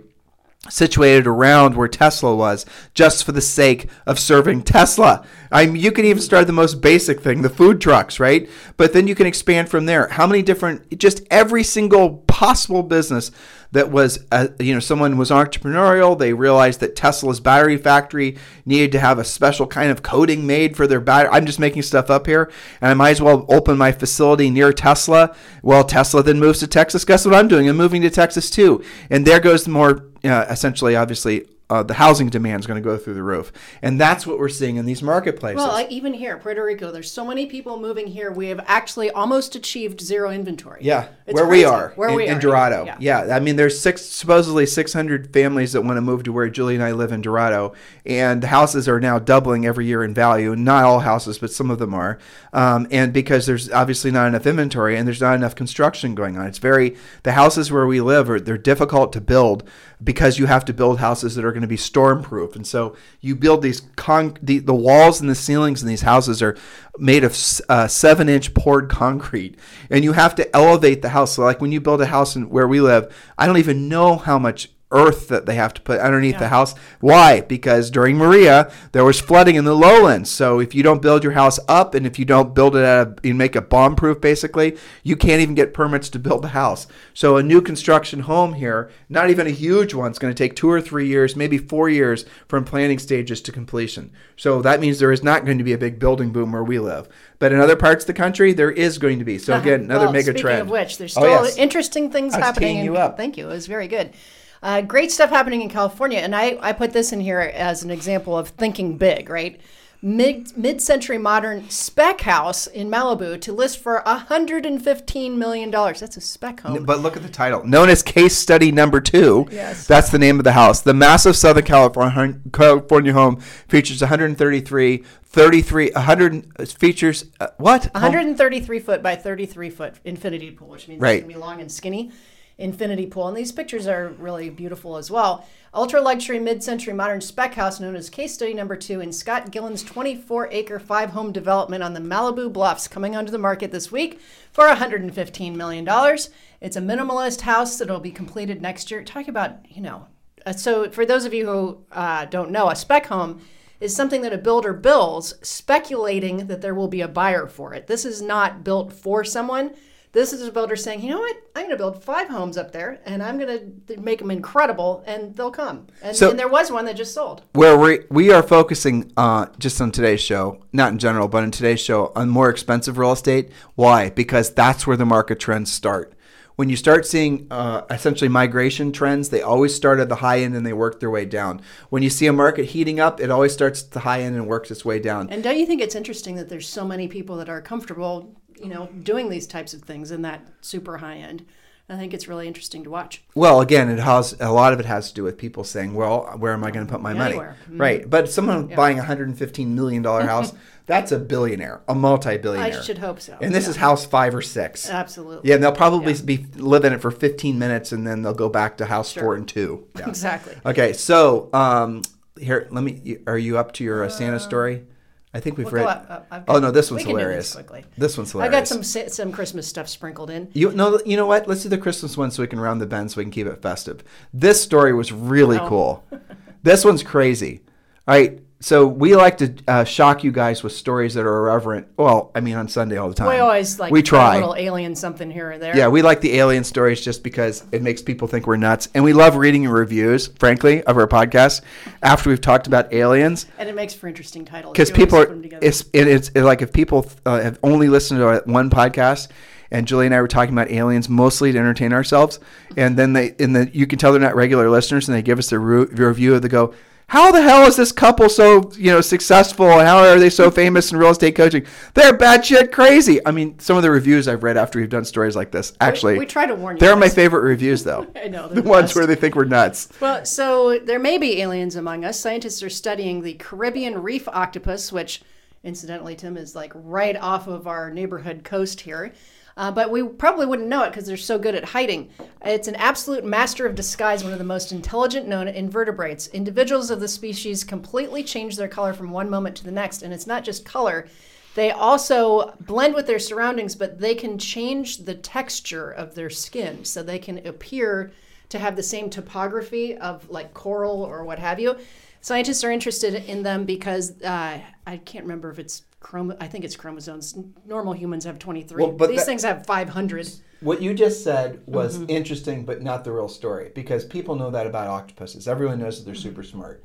Speaker 1: situated around where Tesla was just for the sake of serving Tesla. I mean, you can even start the most basic thing, the food trucks, right? But then you can expand from there. How many different, just every single possible business that was, uh, you know, someone was entrepreneurial. They realized that Tesla's battery factory needed to have a special kind of coating made for their battery. I'm just making stuff up here, and I might as well open my facility near Tesla. Well, Tesla then moves to Texas. Guess what I'm doing? I'm moving to Texas too, and there goes the more uh, essentially, obviously, uh, the housing demand is going to go through the roof, and that's what we're seeing in these marketplaces.
Speaker 2: Well, like even here, Puerto Rico, there's so many people moving here. We have actually almost achieved zero inventory.
Speaker 1: yeah,
Speaker 2: It's
Speaker 1: where
Speaker 2: crazy.
Speaker 1: we are,
Speaker 2: where
Speaker 1: in,
Speaker 2: we
Speaker 1: in
Speaker 2: are.
Speaker 1: Dorado.
Speaker 2: Yeah.
Speaker 1: Yeah. I mean, there's six supposedly 600 families that want to move to where Julie and I live in Dorado, and the houses are now doubling every year in value. Not all houses, but some of them are, um, and because there's obviously not enough inventory and there's not enough construction going on. It's very the houses where we live are they're difficult to build because you have to build houses that are going to be storm proof, and so you build these con the, the walls and the ceilings in these houses are made of uh, seven inch poured concrete, and you have to elevate the house. So like when you build a house in where we live, I don't even know how much earth that they have to put underneath the house. Why? Because during Maria, there was flooding in the lowlands. So if you don't build your house up and if you don't build it at a, you make it bomb proof basically, you can't even get permits to build the house. So a new construction home here, not even a huge one, is going to take two or three years, maybe four years from planning stages to completion. So that means there is not going to be a big building boom where we live. But in other parts of the country, there is going to be. So uh-huh. again, another
Speaker 2: well,
Speaker 1: mega
Speaker 2: speaking
Speaker 1: trend.
Speaker 2: of which, there's
Speaker 1: Oh,
Speaker 2: still
Speaker 1: yes.
Speaker 2: interesting things
Speaker 1: I
Speaker 2: happening.
Speaker 1: you up.
Speaker 2: Thank you. It was very good. Uh, great stuff happening in California, and I, I put this in here as an example of thinking big. Right, mid century modern spec house in Malibu to list for 115 million dollars. That's a spec home.
Speaker 1: But look at the title. Known as Case Study Number Two.
Speaker 2: Yes.
Speaker 1: That's the name of the house. The massive Southern California, California home features 133, 33, 100 features, uh, what?
Speaker 2: 133 foot by 33 foot infinity pool, which means
Speaker 1: Right.
Speaker 2: it's gonna be long and skinny. Infinity pool, and these pictures are really beautiful as well. Ultra luxury mid-century modern spec house known as Case Study Number Two in Scott Gillen's 24-acre five-home development on the Malibu Bluffs, coming onto the market this week for 115 million dollars. It's a minimalist house that'll be completed next year. Talk about you know. Uh, so for those of you who uh, don't know, a spec home is something that a builder builds speculating that there will be a buyer for it. This is not built for someone. This is a builder saying, you know what, I'm going to build five homes up there and I'm going to make them incredible and they'll come. And,
Speaker 1: So-
Speaker 2: and there was one that just sold.
Speaker 1: Where we, we are focusing uh, just on today's show, not in general, but in today's show, on more expensive real estate. Why? Because that's where the market trends start. When you start seeing uh, essentially migration trends, they always start at the high end and they work their way down. When you see a market heating up, it always starts at the high end and works its way down.
Speaker 2: And don't you think it's interesting that there's so many people that are comfortable, you know, doing these types of things in that super high end? I think it's really interesting to watch.
Speaker 1: Well, again, it has a lot of it has to do with people saying, "Well, where am I going to put my money?"
Speaker 2: Anywhere. Mhm.
Speaker 1: Right. But someone buying a hundred and fifteen million dollar house, that's a billionaire, a multi-billionaire.
Speaker 2: I should hope so.
Speaker 1: And this is house five or six.
Speaker 2: Absolutely.
Speaker 1: Yeah, and they'll probably be live in it for 15 minutes, and then they'll go back to house
Speaker 2: Sure.
Speaker 1: four and two. Yeah.
Speaker 2: Exactly.
Speaker 1: Okay, so um, here, let me. Are you up to your uh, Santa story? I think we've
Speaker 2: We'll
Speaker 1: read.
Speaker 2: go up-
Speaker 1: oh no, this one's
Speaker 2: this
Speaker 1: hilarious.
Speaker 2: quickly.
Speaker 1: This one's hilarious.
Speaker 2: I got some some Christmas stuff sprinkled in.
Speaker 1: You no, you know what? Let's do the Christmas one so we can round the bend so we can keep it festive. This story was really
Speaker 2: Oh.
Speaker 1: cool. this one's crazy. All right, so we like to uh, shock you guys with stories that are irreverent. Well, I mean on Sunday all the time.
Speaker 2: We always like
Speaker 1: we try.
Speaker 2: a little alien something here or there.
Speaker 1: Yeah, we like the alien stories just because it makes people think we're nuts, and we love reading reviews, frankly, of our podcast after we've talked about aliens
Speaker 2: and it makes for interesting titles
Speaker 1: because people are it's it, it's it, like if people uh, have only listened to one podcast and Julie and I were talking about aliens mostly to entertain ourselves and then they and then you can tell they're not regular listeners and they give us a re- review of the go how the hell is this couple so you know successful? And how are they so famous in real estate coaching? They're batshit crazy. I mean some of the reviews I've read after we've done stories like this actually
Speaker 2: we try to warn you
Speaker 1: they're my favorite reviews though.
Speaker 2: I know,
Speaker 1: the
Speaker 2: the
Speaker 1: ones where they think we're nuts.
Speaker 2: Well, so there may be aliens among us. Scientists are studying the Caribbean reef octopus, which, incidentally, Tim is like right off of our neighborhood coast here. Uh, but we probably wouldn't know it because they're so good at hiding. It's an absolute master of disguise, one of the most intelligent known invertebrates. Individuals of the species completely change their color from one moment to the next, and it's not just color. They also blend with their surroundings, but they can change the texture of their skin so they can appear to have the same topography of like coral or what have you. Scientists are interested in them because uh, I can't remember if it's chrom- I think it's chromosomes. Normal humans have 23.
Speaker 1: Well, but
Speaker 2: These
Speaker 1: that-
Speaker 2: things have 500.
Speaker 1: What you just said was
Speaker 2: Mm-hmm.
Speaker 1: interesting, but not the real story because people know that about octopuses. Everyone knows that they're
Speaker 2: Mm-hmm.
Speaker 1: super smart,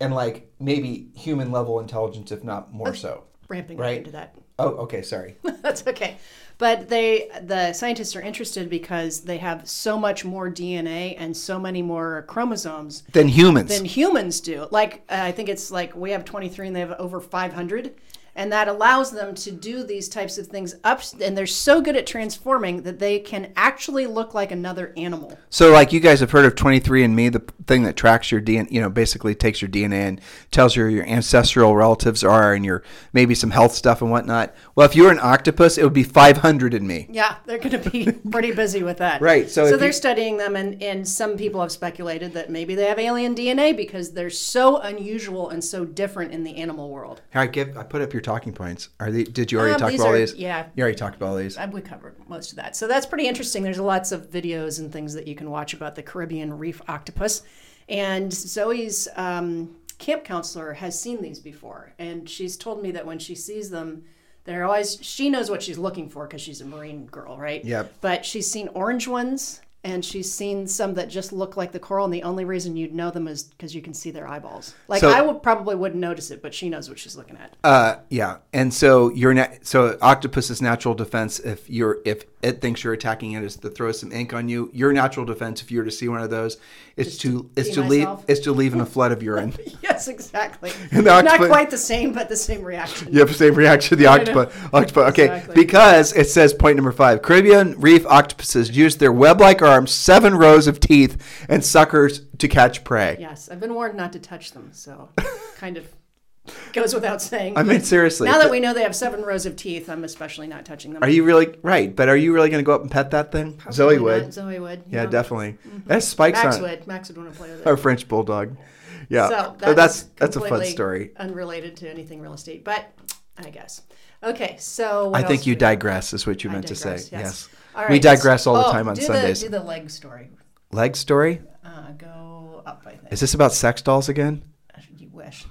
Speaker 1: and like maybe human level intelligence, if not more so.
Speaker 2: Ramping
Speaker 1: Right.
Speaker 2: up into that.
Speaker 1: Oh, okay, sorry.
Speaker 2: That's okay. But they, the scientists are interested because they have so much more DNA and so many more chromosomes
Speaker 1: than humans.
Speaker 2: than humans do. Like uh, I think it's like we have 23 and they have over 500, and that allows them to do these types of things up. And they're so good at transforming that they can actually look like another animal.
Speaker 1: So, like you guys have heard of 23andMe, the thing that tracks your DNA, you know, basically takes your DNA and tells you your ancestral relatives are and your maybe some health stuff and whatnot. Well, if you were an octopus, it would be 500 in me.
Speaker 2: Yeah, they're going to be pretty busy with that.
Speaker 1: Right, so
Speaker 2: So, they're
Speaker 1: you-
Speaker 2: studying them, and, and some people have speculated that maybe they have alien DNA because they're so unusual and so different in the animal world.
Speaker 1: Here, I give. I put up your talking points. Are they? Did you already
Speaker 2: Um,
Speaker 1: talk about all these?
Speaker 2: yeah.
Speaker 1: You already talked about all these.
Speaker 2: Uh, We covered most of that. So that's pretty interesting. There's lots of videos and things that you can watch about the Caribbean reef octopus. And Zoe's um, camp counselor has seen these before. And she's told me that when she sees them, they're always, she knows what she's looking for because she's a marine girl, right?
Speaker 1: Yep.
Speaker 2: But she's seen orange ones and she's seen some that just look like the coral. And the only reason you'd know them is because you can see their eyeballs. Like
Speaker 1: So-
Speaker 2: I would probably wouldn't notice it, but she knows what she's looking at.
Speaker 1: Uh, yeah, and so your na- so octopus's natural defense if you're if it thinks you're attacking it is to throw some ink on you. Your natural defense if you were to see one of those is to is to leave is to leave in a flood of urine.
Speaker 2: yes, exactly.
Speaker 1: the
Speaker 2: Not quite the same, but the same reaction.
Speaker 1: You have the same reaction to the octopus. octopus. Okay,
Speaker 2: Exactly.
Speaker 1: because it says point number five: Caribbean reef octopuses use their web-like arms, seven rows of teeth, and suckers to catch prey.
Speaker 2: Yes, I've been warned not to touch them, so kind of goes without saying.
Speaker 1: I mean, seriously.
Speaker 2: now that we know they have seven rows of teeth, I'm especially not touching them.
Speaker 1: are you really right? But are you really going to go up and pet that thing? Zoe
Speaker 2: Probably
Speaker 1: would.
Speaker 2: not. Zoe would.
Speaker 1: Yeah,
Speaker 2: no.
Speaker 1: definitely. Mm-hmm. That spikes
Speaker 2: Max
Speaker 1: on
Speaker 2: would. Max would want to play with it.
Speaker 1: our French bulldog. Yeah,
Speaker 2: So that
Speaker 1: that's that's a fun story.
Speaker 2: Unrelated to anything real estate, but I guess. Okay, so
Speaker 1: I think you digress is what you
Speaker 2: I
Speaker 1: meant to say.
Speaker 2: digress,
Speaker 1: Yes.
Speaker 2: All
Speaker 1: We digress all the
Speaker 2: oh,
Speaker 1: time on
Speaker 2: do
Speaker 1: Sundays.
Speaker 2: The, do the leg story.
Speaker 1: Leg story?
Speaker 2: Uh, go up, I think.
Speaker 1: Is this about sex dolls again?
Speaker 2: You wish.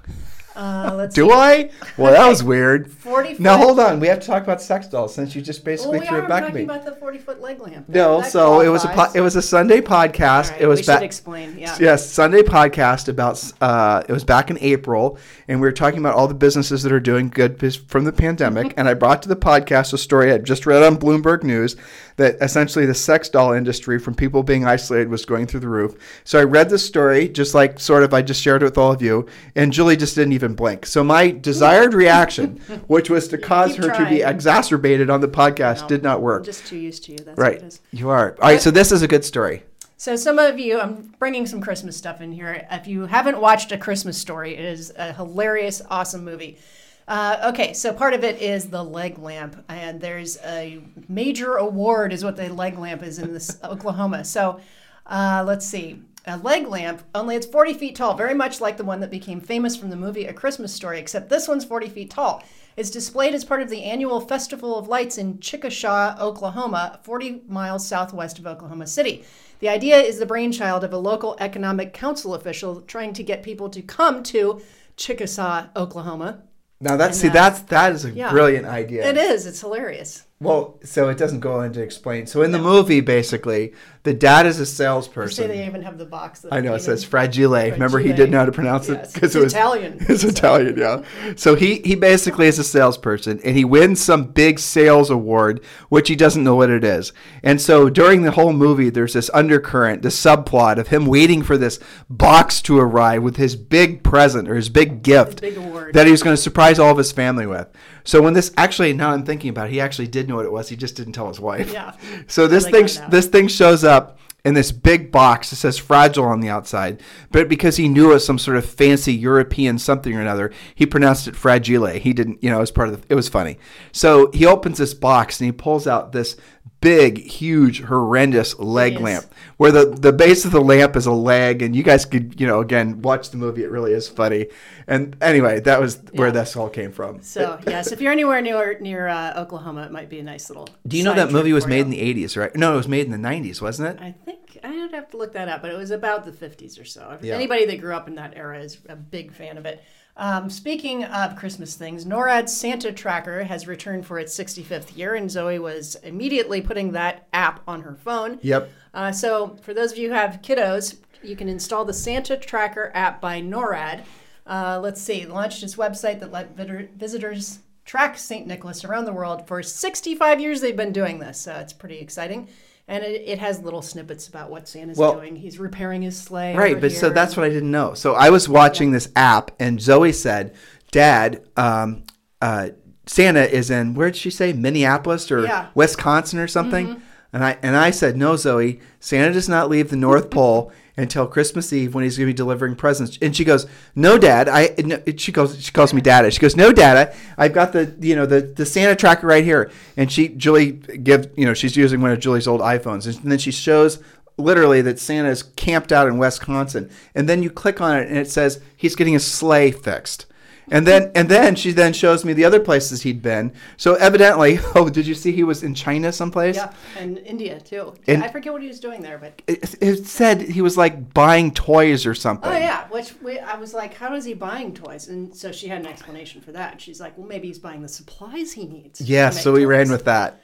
Speaker 2: Uh, let's
Speaker 1: Do
Speaker 2: see.
Speaker 1: I? Well, that was weird.
Speaker 2: 40
Speaker 1: Now hold on. We have to talk about sex dolls since you just
Speaker 2: Well,
Speaker 1: basically
Speaker 2: we
Speaker 1: threw it back at
Speaker 2: talking
Speaker 1: me.
Speaker 2: about the 40 foot leg lamp.
Speaker 1: No,
Speaker 2: That
Speaker 1: so it was a po- it was a Sunday podcast.
Speaker 2: Right,
Speaker 1: it was
Speaker 2: we should
Speaker 1: back.
Speaker 2: explain. Yeah.
Speaker 1: Yes, Sunday podcast about uh, it was back in April, and we were talking about all the businesses that are doing good from the pandemic. and I brought to the podcast a story I just read on Bloomberg News that essentially the sex doll industry, from people being isolated, was going through the roof. So I read the story, just like sort of I just shared it with all of you, and Julie just didn't even blink. So my desired reaction, which was to cause
Speaker 2: keep
Speaker 1: her to be exacerbated on the podcast,
Speaker 2: No,
Speaker 1: did not
Speaker 2: I'm
Speaker 1: work.
Speaker 2: just too used to you. That's
Speaker 1: Right,
Speaker 2: what it is.
Speaker 1: you are. All right, so this is a good story.
Speaker 2: So some of you, I'm bringing some Christmas stuff in here. If you haven't watched A Christmas Story, it is a hilarious, awesome movie. Uh, okay, so part of it is the leg lamp, and there's a major award, is what the leg lamp is in this Oklahoma. So uh, let's see, a leg lamp, only it's 40 feet tall, very much like the one that became famous from the movie A Christmas Story, except this one's 40 feet tall. It's displayed as part of the annual Festival of Lights in Chickasha, Oklahoma, 40 miles southwest of Oklahoma City. The idea is the brainchild of a local economic council official trying to get people to come to Chickasaw, Oklahoma.
Speaker 1: Now that's see
Speaker 2: uh,
Speaker 1: that's that is a
Speaker 2: yeah.
Speaker 1: brilliant idea.
Speaker 2: It is. It's hilarious.
Speaker 1: Well, so it doesn't go into explain. So in the movie, basically, the dad is a
Speaker 2: You say
Speaker 1: salesperson.
Speaker 2: they even have the box.
Speaker 1: I know it says
Speaker 2: in.
Speaker 1: fragile. Remember, he didn't know how to pronounce
Speaker 2: Yes,
Speaker 1: it because
Speaker 2: it's
Speaker 1: it was
Speaker 2: Italian.
Speaker 1: It's
Speaker 2: So-
Speaker 1: Italian, yeah. So he he basically is a salesperson, and he wins some big sales award, which he doesn't know what it is. And so during the whole movie, there's this undercurrent, this subplot of him waiting for this box to arrive with his big present or his big gift
Speaker 2: big award.
Speaker 1: that he was going to surprise all of his family with. So when this actually, now I'm thinking about it, he actually did know what it was. He just didn't tell his wife.
Speaker 2: Yeah.
Speaker 1: So this thing,
Speaker 2: oh, it out.
Speaker 1: this thing shows up in this big box. It says fragile on the outside, but because he knew it was some sort of fancy European something or another, he pronounced it fragile. He didn't, you know, as part of the, it was funny. So he opens this box and he pulls out this big, huge, horrendous leg
Speaker 2: Yes.
Speaker 1: lamp where the, the base of the lamp is a leg. And you guys could, you know, again, watch the movie. It really is funny. And anyway, that was where this all came from.
Speaker 2: So yes, if you're anywhere near near uh, Oklahoma, it might be a nice little.
Speaker 1: Do you know that movie was made
Speaker 2: you.
Speaker 1: in the 80s, right? No, it was made in the 90s, wasn't it?
Speaker 2: I think I'd have to look that up, but it was about the 50s or so. If
Speaker 1: Yeah.
Speaker 2: Anybody that grew up in that era is a big fan of it. Um, speaking of Christmas things, NORAD's Santa Tracker has returned for its 65th year, and Zoe was immediately putting that app on her phone.
Speaker 1: Yep.
Speaker 2: Uh, so, for those of you who have kiddos, you can install the Santa Tracker app by NORAD. Uh, let's see, launched its website that let visitors track St. Nicholas around the world. For 65 years, they've been doing this, so it's pretty exciting. And it, it has little snippets about what Santa's
Speaker 1: Well-
Speaker 2: doing. He's repairing his sleigh.
Speaker 1: Right, but so that's what I didn't know. So I was watching this app, and Zoe said, "Dad, um, uh, Santa is in where did she say Minneapolis or
Speaker 2: Yeah. Mm-hmm.
Speaker 1: Wisconsin or something?" And I and I said, "No, Zoe, Santa does not leave the North Pole." Until Christmas Eve when he's going to be delivering presents, and she goes, "No, Dad." I no, she goes, she calls me Dada. She goes, "No, Dada. I've got the you know the the Santa tracker right here." And she Julie give you know she's using one of Julie's old iPhones, and then she shows literally that Santa's camped out in Wisconsin, and then you click on it and it says he's getting his sleigh fixed. And then and then she then shows me the other places he'd been. So evidently, oh, did you see he was in China someplace?
Speaker 2: Yeah, and India too.
Speaker 1: And-
Speaker 2: I forget what he was doing there, but
Speaker 1: It, it said he was like buying toys or something.
Speaker 2: oh yeah, which we, I was like, how is he buying toys? And so she had an explanation for that. She's like, well, maybe he's buying the supplies he needs.
Speaker 1: Yeah, so we ran with that.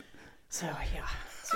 Speaker 2: So yeah,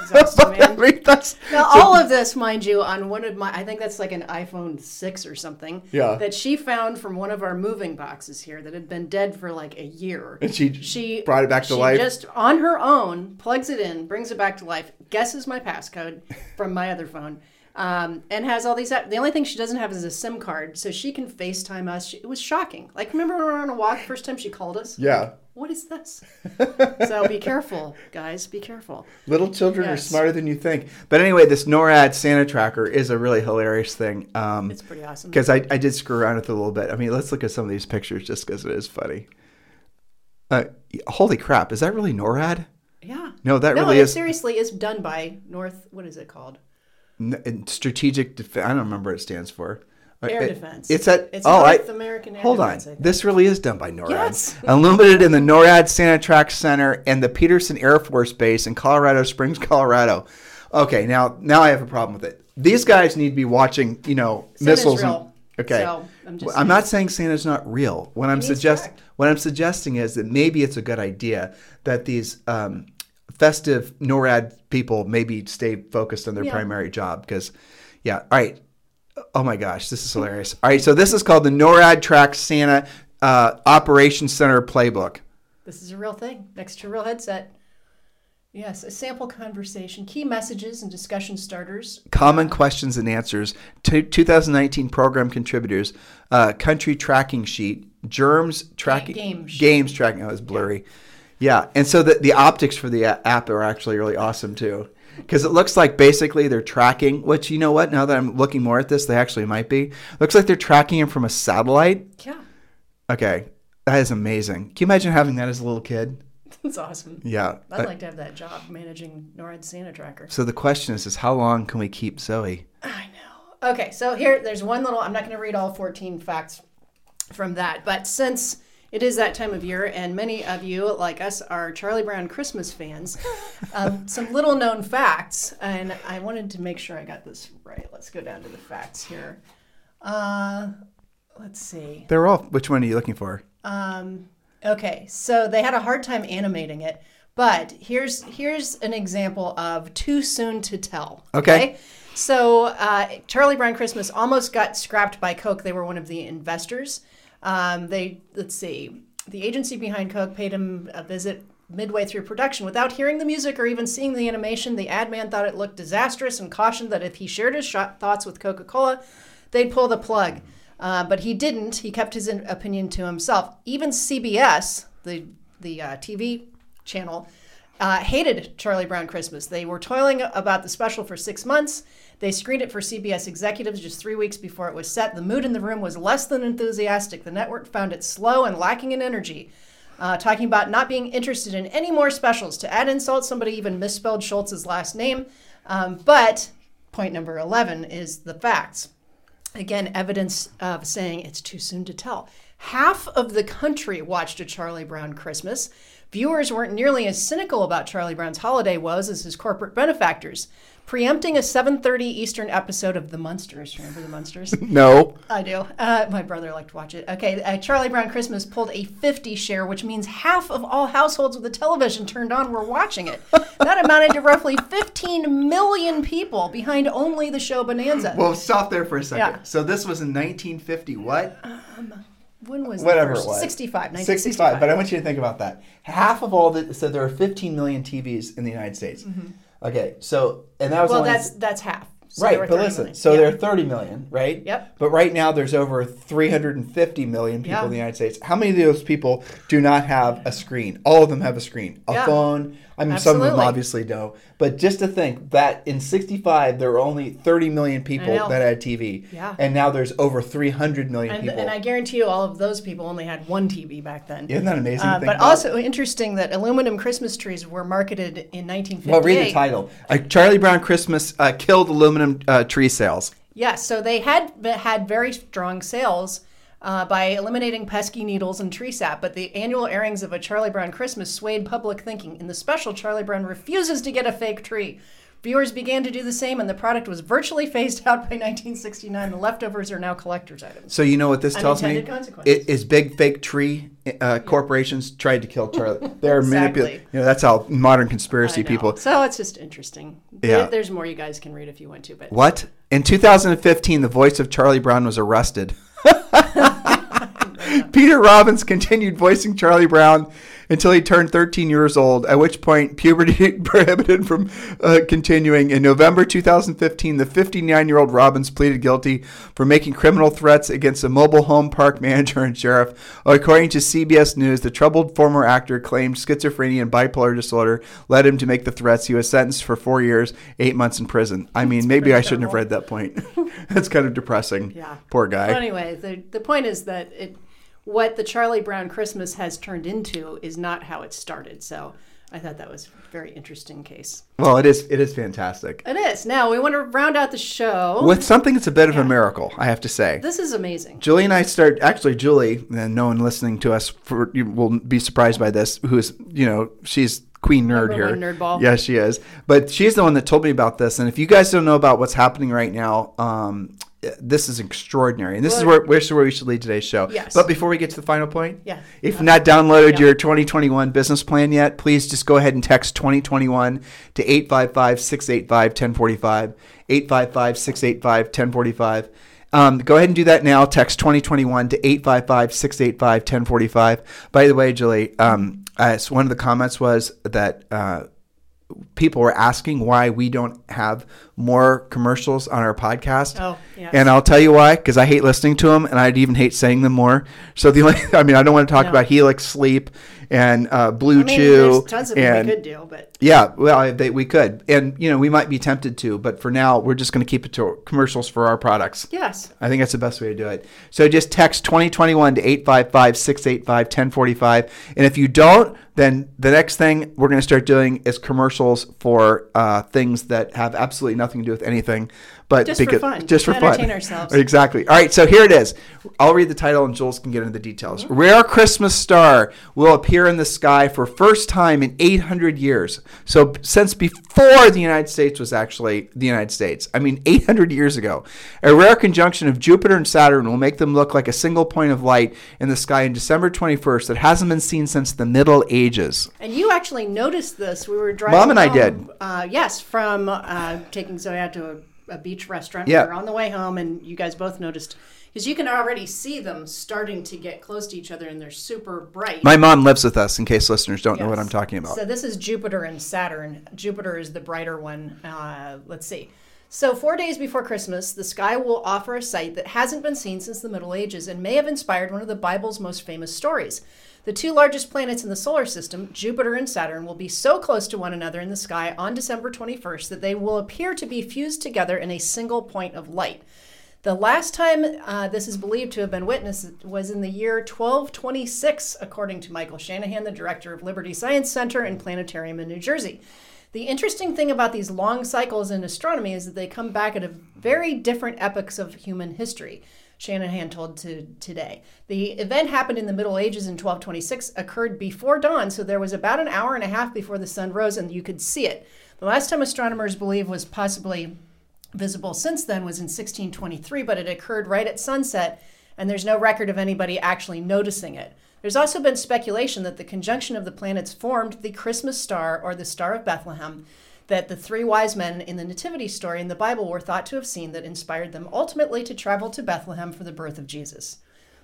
Speaker 2: exhausting,
Speaker 1: I mean, that's-
Speaker 2: Now,
Speaker 1: so-
Speaker 2: all of this, mind you, on one of my, I think that's like an iPhone 6 or something.
Speaker 1: Yeah.
Speaker 2: That she found from one of our moving boxes here that had been dead for like a year.
Speaker 1: And she
Speaker 2: she
Speaker 1: brought it back to
Speaker 2: she
Speaker 1: life?
Speaker 2: just on her own plugs it in, brings it back to life, guesses my passcode from my other phone. Um, and has all these. The only thing she doesn't have is a SIM card, so she can FaceTime us. She, it was shocking. Like, remember when we were on a walk first time she called us?
Speaker 1: yeah.
Speaker 2: What is this? so be careful, guys. Be careful.
Speaker 1: Little children are smarter than you think. But anyway, this NORAD Santa tracker is a really hilarious thing. Um,
Speaker 2: It's pretty awesome.
Speaker 1: because I, I did screw around with it a little bit. I mean, let's look at some of these pictures just because it is funny. Uh, holy crap! Is that really NORAD?
Speaker 2: Yeah.
Speaker 1: No, that
Speaker 2: no,
Speaker 1: really
Speaker 2: it
Speaker 1: is
Speaker 2: seriously is done by North. What is it called?
Speaker 1: N- strategic. Def- I don't remember what it stands for.
Speaker 2: Air
Speaker 1: it-
Speaker 2: defense.
Speaker 1: It's at
Speaker 2: It's
Speaker 1: oh,
Speaker 2: North
Speaker 1: I,
Speaker 2: American Air
Speaker 1: hold
Speaker 2: Defense,
Speaker 1: on. This really is done by NORAD.
Speaker 2: Yes.
Speaker 1: Unlimited in the NORAD Santa Track Center and the Peterson Air Force Base in Colorado Springs, Colorado. Okay, now now I have a problem with it. These guys need to be watching, you know,
Speaker 2: Santa's
Speaker 1: missiles. and- okay.
Speaker 2: So, I'm just
Speaker 1: I'm not saying Santa's not real. What I'm suggest what I'm suggesting is that maybe it's a good idea that these um, festive NORAD people maybe stay focused on their
Speaker 2: Yeah.
Speaker 1: primary job because, yeah. All right. Oh my gosh, this is hilarious. All right, so this is called the NORAD Track Santa uh, Operations Center Playbook.
Speaker 2: This is a real thing. Next to a real headset. Yes, a sample conversation, key messages and discussion starters.
Speaker 1: Common questions and answers. T- 2019 program contributors. Uh, country tracking sheet. Germs tracking.
Speaker 2: game.
Speaker 1: Games tracking. Oh, it's blurry. Yeah, and so the the optics for the app are actually really awesome too, because it looks like basically they're tracking. Which you know what? Now that I'm looking more at this, they actually might be. Looks like they're tracking him from a satellite.
Speaker 2: Yeah,
Speaker 1: Okay, that is amazing. Can you imagine having that as a little kid?
Speaker 2: that's awesome.
Speaker 1: Yeah.
Speaker 2: I'd
Speaker 1: Uh,
Speaker 2: like to have that job managing NORAD Santa Tracker.
Speaker 1: so the question is, is how long can we keep Zoe?
Speaker 2: I know. Okay, so here, there's one little, I'm not going to read all 14 facts from that, but since it is that time of year and many of you, like us, are Charlie Brown Christmas fans, um, some little known facts, and I wanted to make sure I got this right. Let's go down to the facts here. Uh, let's see.
Speaker 1: They're all. Which one are you looking for?
Speaker 2: Um, okay, so they had a hard time animating it, but here's here's an example of too soon to tell.
Speaker 1: Okay.
Speaker 2: So uh, Charlie Brown Christmas almost got scrapped by Coke. They were one of the investors. Um, they let's see, the agency behind Coke paid him a visit midway through production without hearing the music or even seeing the animation. The ad man thought it looked disastrous and cautioned that if he shared his shot thoughts with Coca Cola, they'd pull the plug. Uh, but he didn't. He kept his in- opinion to himself. Even CBS, the the uh, TV channel, uh, hated Charlie Brown Christmas. They were toiling about the special for six months. They screened it for CBS executives just three weeks before it was set. The mood in the room was less than enthusiastic. The network found it slow and lacking in energy. Uh, talking about not being interested in any more specials. To add insult, somebody even misspelled Schulz's last name. Um, but point number 11 is the facts again evidence of saying it's too soon to tell half of the country watched a charlie brown christmas Viewers weren't nearly as cynical about Charlie Brown's holiday woes as his corporate benefactors. Preempting a 7:30 Eastern episode of The Munsters. Remember The Munsters?
Speaker 1: No.
Speaker 2: I do. Uh, my brother liked to watch it. Okay, uh, Charlie Brown Christmas pulled a 50 share, which means half of all households with a television turned on were watching it. That amounted to roughly 15 million people behind only the show Bonanza.
Speaker 1: Well, stop there for a second.
Speaker 2: Yeah.
Speaker 1: So this was in 1950. What?
Speaker 2: When was
Speaker 1: Whatever it was.
Speaker 2: 65,
Speaker 1: 65. But I want you to think about that. Half of all the so there are 15 million TVs in the United States. Mm-hmm. Okay, so and that was
Speaker 2: well,
Speaker 1: only
Speaker 2: that's that's half. So
Speaker 1: right. But listen,
Speaker 2: million.
Speaker 1: so
Speaker 2: Yeah.
Speaker 1: there are 30 million, right?
Speaker 2: Yep.
Speaker 1: But right now there's over 350 million people
Speaker 2: Yeah.
Speaker 1: in the United States. How many of those people do not have a screen? All of them have a screen, a
Speaker 2: Yeah.
Speaker 1: phone. I mean, some of them obviously don't. But just to think that in 65 there were only 30 million people that had TV,
Speaker 2: Yeah.
Speaker 1: and now there's over 300 million
Speaker 2: And,
Speaker 1: people.
Speaker 2: and I guarantee you, all of those people only had one TV back then.
Speaker 1: Isn't that amazing?
Speaker 2: Uh, but
Speaker 1: about?
Speaker 2: also interesting that aluminum Christmas trees were marketed in 1958.
Speaker 1: Well, read the title. Uh, Charlie Brown Christmas uh, killed aluminum uh, tree sales.
Speaker 2: Yes, so they had had very strong sales uh, by eliminating pesky needles and tree sap, but the annual airings of A Charlie Brown Christmas swayed public thinking. In the special, Charlie Brown refuses to get a fake tree. Viewers began to do the same, and the product was virtually phased out by 1969. The leftovers are now collector's items.
Speaker 1: So you know what this tells me? It is big fake tree uh, corporations tried to kill Charlie. They're
Speaker 2: Exactly.
Speaker 1: manipulating. You know that's how modern conspiracy people.
Speaker 2: So it's just interesting.
Speaker 1: Yeah.
Speaker 2: There- there's more you guys can read if you want to, but
Speaker 1: What? In 2015, the voice of Charlie Brown was arrested. Peter Robbins continued voicing Charlie Brown until he turned 13 years old, at which point puberty prohibited from uh, continuing. In November 2015, the 59 year old Robbins pleaded guilty for making criminal threats against a mobile home park manager and sheriff. According to CBS News, the troubled former actor claimed schizophrenia and bipolar disorder led him to make the threats. He was sentenced for four years, eight months in prison. I mean, maybe I shouldn't have read that point. That's kind of depressing.
Speaker 2: Yeah.
Speaker 1: Poor guy.
Speaker 2: But anyway, the, the point is that it, what the Charlie Brown Christmas has turned into is not how it started. So I thought that was a very interesting case.
Speaker 1: Well, it is. It is fantastic.
Speaker 2: It is. Now we want to round out the show.
Speaker 1: With something that's a bit of a miracle, I have to say.
Speaker 2: this is amazing.
Speaker 1: Julie and I start actually Julie, and no one listening to us for you will be surprised by this. Who is you know she's queen nerd here.
Speaker 2: one nerdball.
Speaker 1: Yes, she is. But she's the one that told me about this. And if you guys don't know about what's happening right now, um, this is extraordinary. And this is
Speaker 2: Well-
Speaker 1: where where we should lead today's show.
Speaker 2: Yes.
Speaker 1: But before we get to the final point,
Speaker 2: Yeah.
Speaker 1: if you've not downloaded
Speaker 2: Yeah.
Speaker 1: your 2021 business plan yet, please just go ahead and text 2021 to 855 685 1045. 855 685 1045. Um, go ahead and do that now. Text 2021 to 855 685 1045. By the way, Julie, um, uh, so one of the comments was that uh, people were asking why we don't have more commercials on our podcast.
Speaker 2: Oh, yes.
Speaker 1: And I'll tell you why, because I hate listening to them, and I'd even hate saying them more. So the only, I mean, I don't want to talk
Speaker 2: No.
Speaker 1: about Helix Sleep and uh, Blue
Speaker 2: I mean,
Speaker 1: Chew.
Speaker 2: there's tons of them
Speaker 1: and
Speaker 2: we could do, but
Speaker 1: yeah, well, they, we could, and you know, we might be tempted to, but for now, we're just going to keep it to commercials for our products.
Speaker 2: yes.
Speaker 1: I think that's the best way to do it. So just text 2021 to 855 685 1045. And if you don't, then the next thing we're going to start doing is commercials for uh, things that have absolutely nothing to do with anything. But
Speaker 2: Just for fun.
Speaker 1: Just for
Speaker 2: To
Speaker 1: fun.
Speaker 2: entertain ourselves.
Speaker 1: Exactly. All right, so here it is. I'll read the title and Jules can get into the details.
Speaker 2: Mm-hmm.
Speaker 1: Rare Christmas star will appear in the sky for first time in 800 years. So since before the United States was actually the United States. I mean 800 years ago. A rare conjunction of Jupiter and Saturn will make them look like a single point of light in the sky on December 21st that hasn't been seen since the Middle Ages.
Speaker 2: And you actually noticed this. We were driving.
Speaker 1: Mom and I did.
Speaker 2: Uh, yes, from uh, taking Zoe out to a, a beach restaurant.
Speaker 1: Yeah.
Speaker 2: We were on the way home, and you guys both noticed because you can already see them starting to get close to each other, and they're super bright.
Speaker 1: My mom lives with us in case listeners don't know what I'm talking about.
Speaker 2: So this is Jupiter and Saturn. Jupiter is the brighter one. Uh, let's see. So four days before Christmas, the sky will offer a sight that hasn't been seen since the Middle Ages and may have inspired one of the Bible's most famous stories. The two largest planets in the solar system, Jupiter and Saturn, will be so close to one another in the sky on December 21st that they will appear to be fused together in a single point of light. The last time uh, this is believed to have been witnessed was in the year 1226, according to Michael Shanahan, the director of Liberty Science Center and Planetarium in New Jersey. The interesting thing about these long cycles in astronomy is that they come back at a very different epochs of human history. Shanahan told to today. The event happened in the Middle Ages in 1226, occurred before dawn, so there was about an hour and a half before the sun rose, and you could see it. The last time astronomers believe was possibly visible since then was in 1623, but it occurred right at sunset, and there's no record of anybody actually noticing it. There's also been speculation that the conjunction of the planets formed the Christmas star or the Star of Bethlehem that the three wise men in the Nativity story in the Bible were thought to have seen that inspired them ultimately to travel to Bethlehem for the birth of Jesus.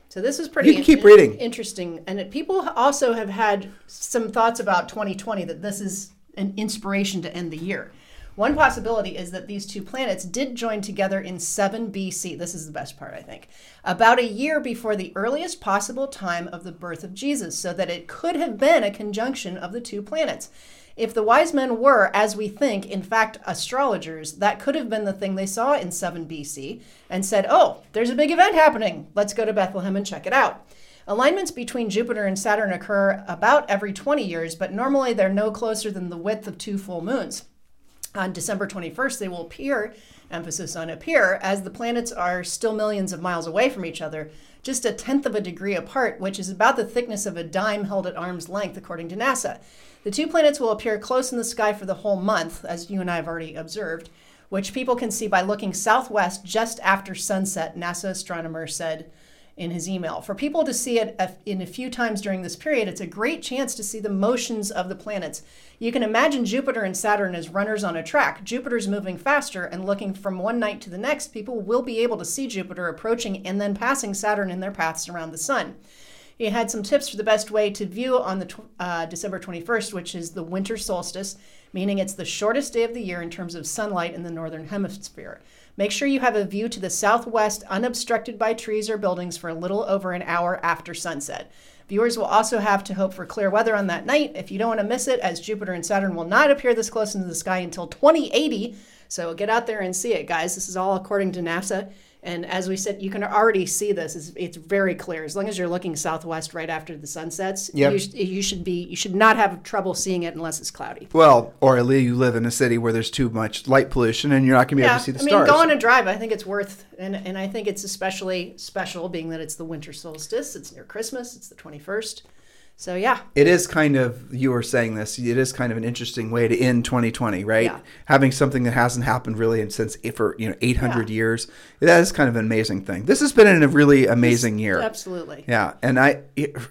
Speaker 2: So this is pretty
Speaker 1: You can keep reading.
Speaker 2: interesting. And it, people also have had some thoughts about 2020 that this is an inspiration to end the year. One possibility is that these two planets did join together in 7 BC. This is the best part, I think. About a year before the earliest possible time of the birth of Jesus, so that it could have been a conjunction of the two planets. If the wise men were, as we think, in fact astrologers, that could have been the thing they saw in 7 BC and said, oh, there's a big event happening. Let's go to Bethlehem and check it out. Alignments between Jupiter and Saturn occur about every 20 years, but normally they're no closer than the width of two full moons. On December 21st, they will appear, emphasis on appear, as the planets are still millions of miles away from each other, just a tenth of a degree apart, which is about the thickness of a dime held at arm's length, according to NASA. The two planets will appear close in the sky for the whole month, as you and I have already observed, which people can see by looking southwest just after sunset, NASA astronomer said in his email. For people to see it in a few times during this period, it's a great chance to see the motions of the planets. You can imagine Jupiter and Saturn as runners on a track. Jupiter's moving faster, and looking from one night to the next, people will be able to see Jupiter approaching and then passing Saturn in their paths around the sun. He had some tips for the best way to view on the uh, December 21st, which is the winter solstice, meaning it's the shortest day of the year in terms of sunlight in the northern hemisphere. Make sure you have a view to the southwest unobstructed by trees or buildings for a little over an hour after sunset. Viewers will also have to hope for clear weather on that night if you don't want to miss it, as Jupiter and Saturn will not appear this close into the sky until 2080. So get out there and see it, guys. This is all according to NASA. And as we said, you can already see this. It's, it's very clear. As long as you're looking southwest right after the sun sets,
Speaker 1: Yep.
Speaker 2: you, sh- you should be you should not have trouble seeing it unless it's cloudy.
Speaker 1: Well, or at least you live in a city where there's too much light pollution and you're not going to be able to see the
Speaker 2: I mean,
Speaker 1: stars.
Speaker 2: go on a drive. I think it's worth, and and I think it's especially special, being that it's the winter solstice. It's near Christmas. It's the twenty first. So yeah,
Speaker 1: it is kind of you were saying this. It is kind of an interesting way to end 2020, right?
Speaker 2: Yeah.
Speaker 1: Having something that hasn't happened really in since for you know 800
Speaker 2: Yeah.
Speaker 1: years. That is kind of an amazing thing. This has been a really amazing year.
Speaker 2: absolutely.
Speaker 1: Yeah, and I,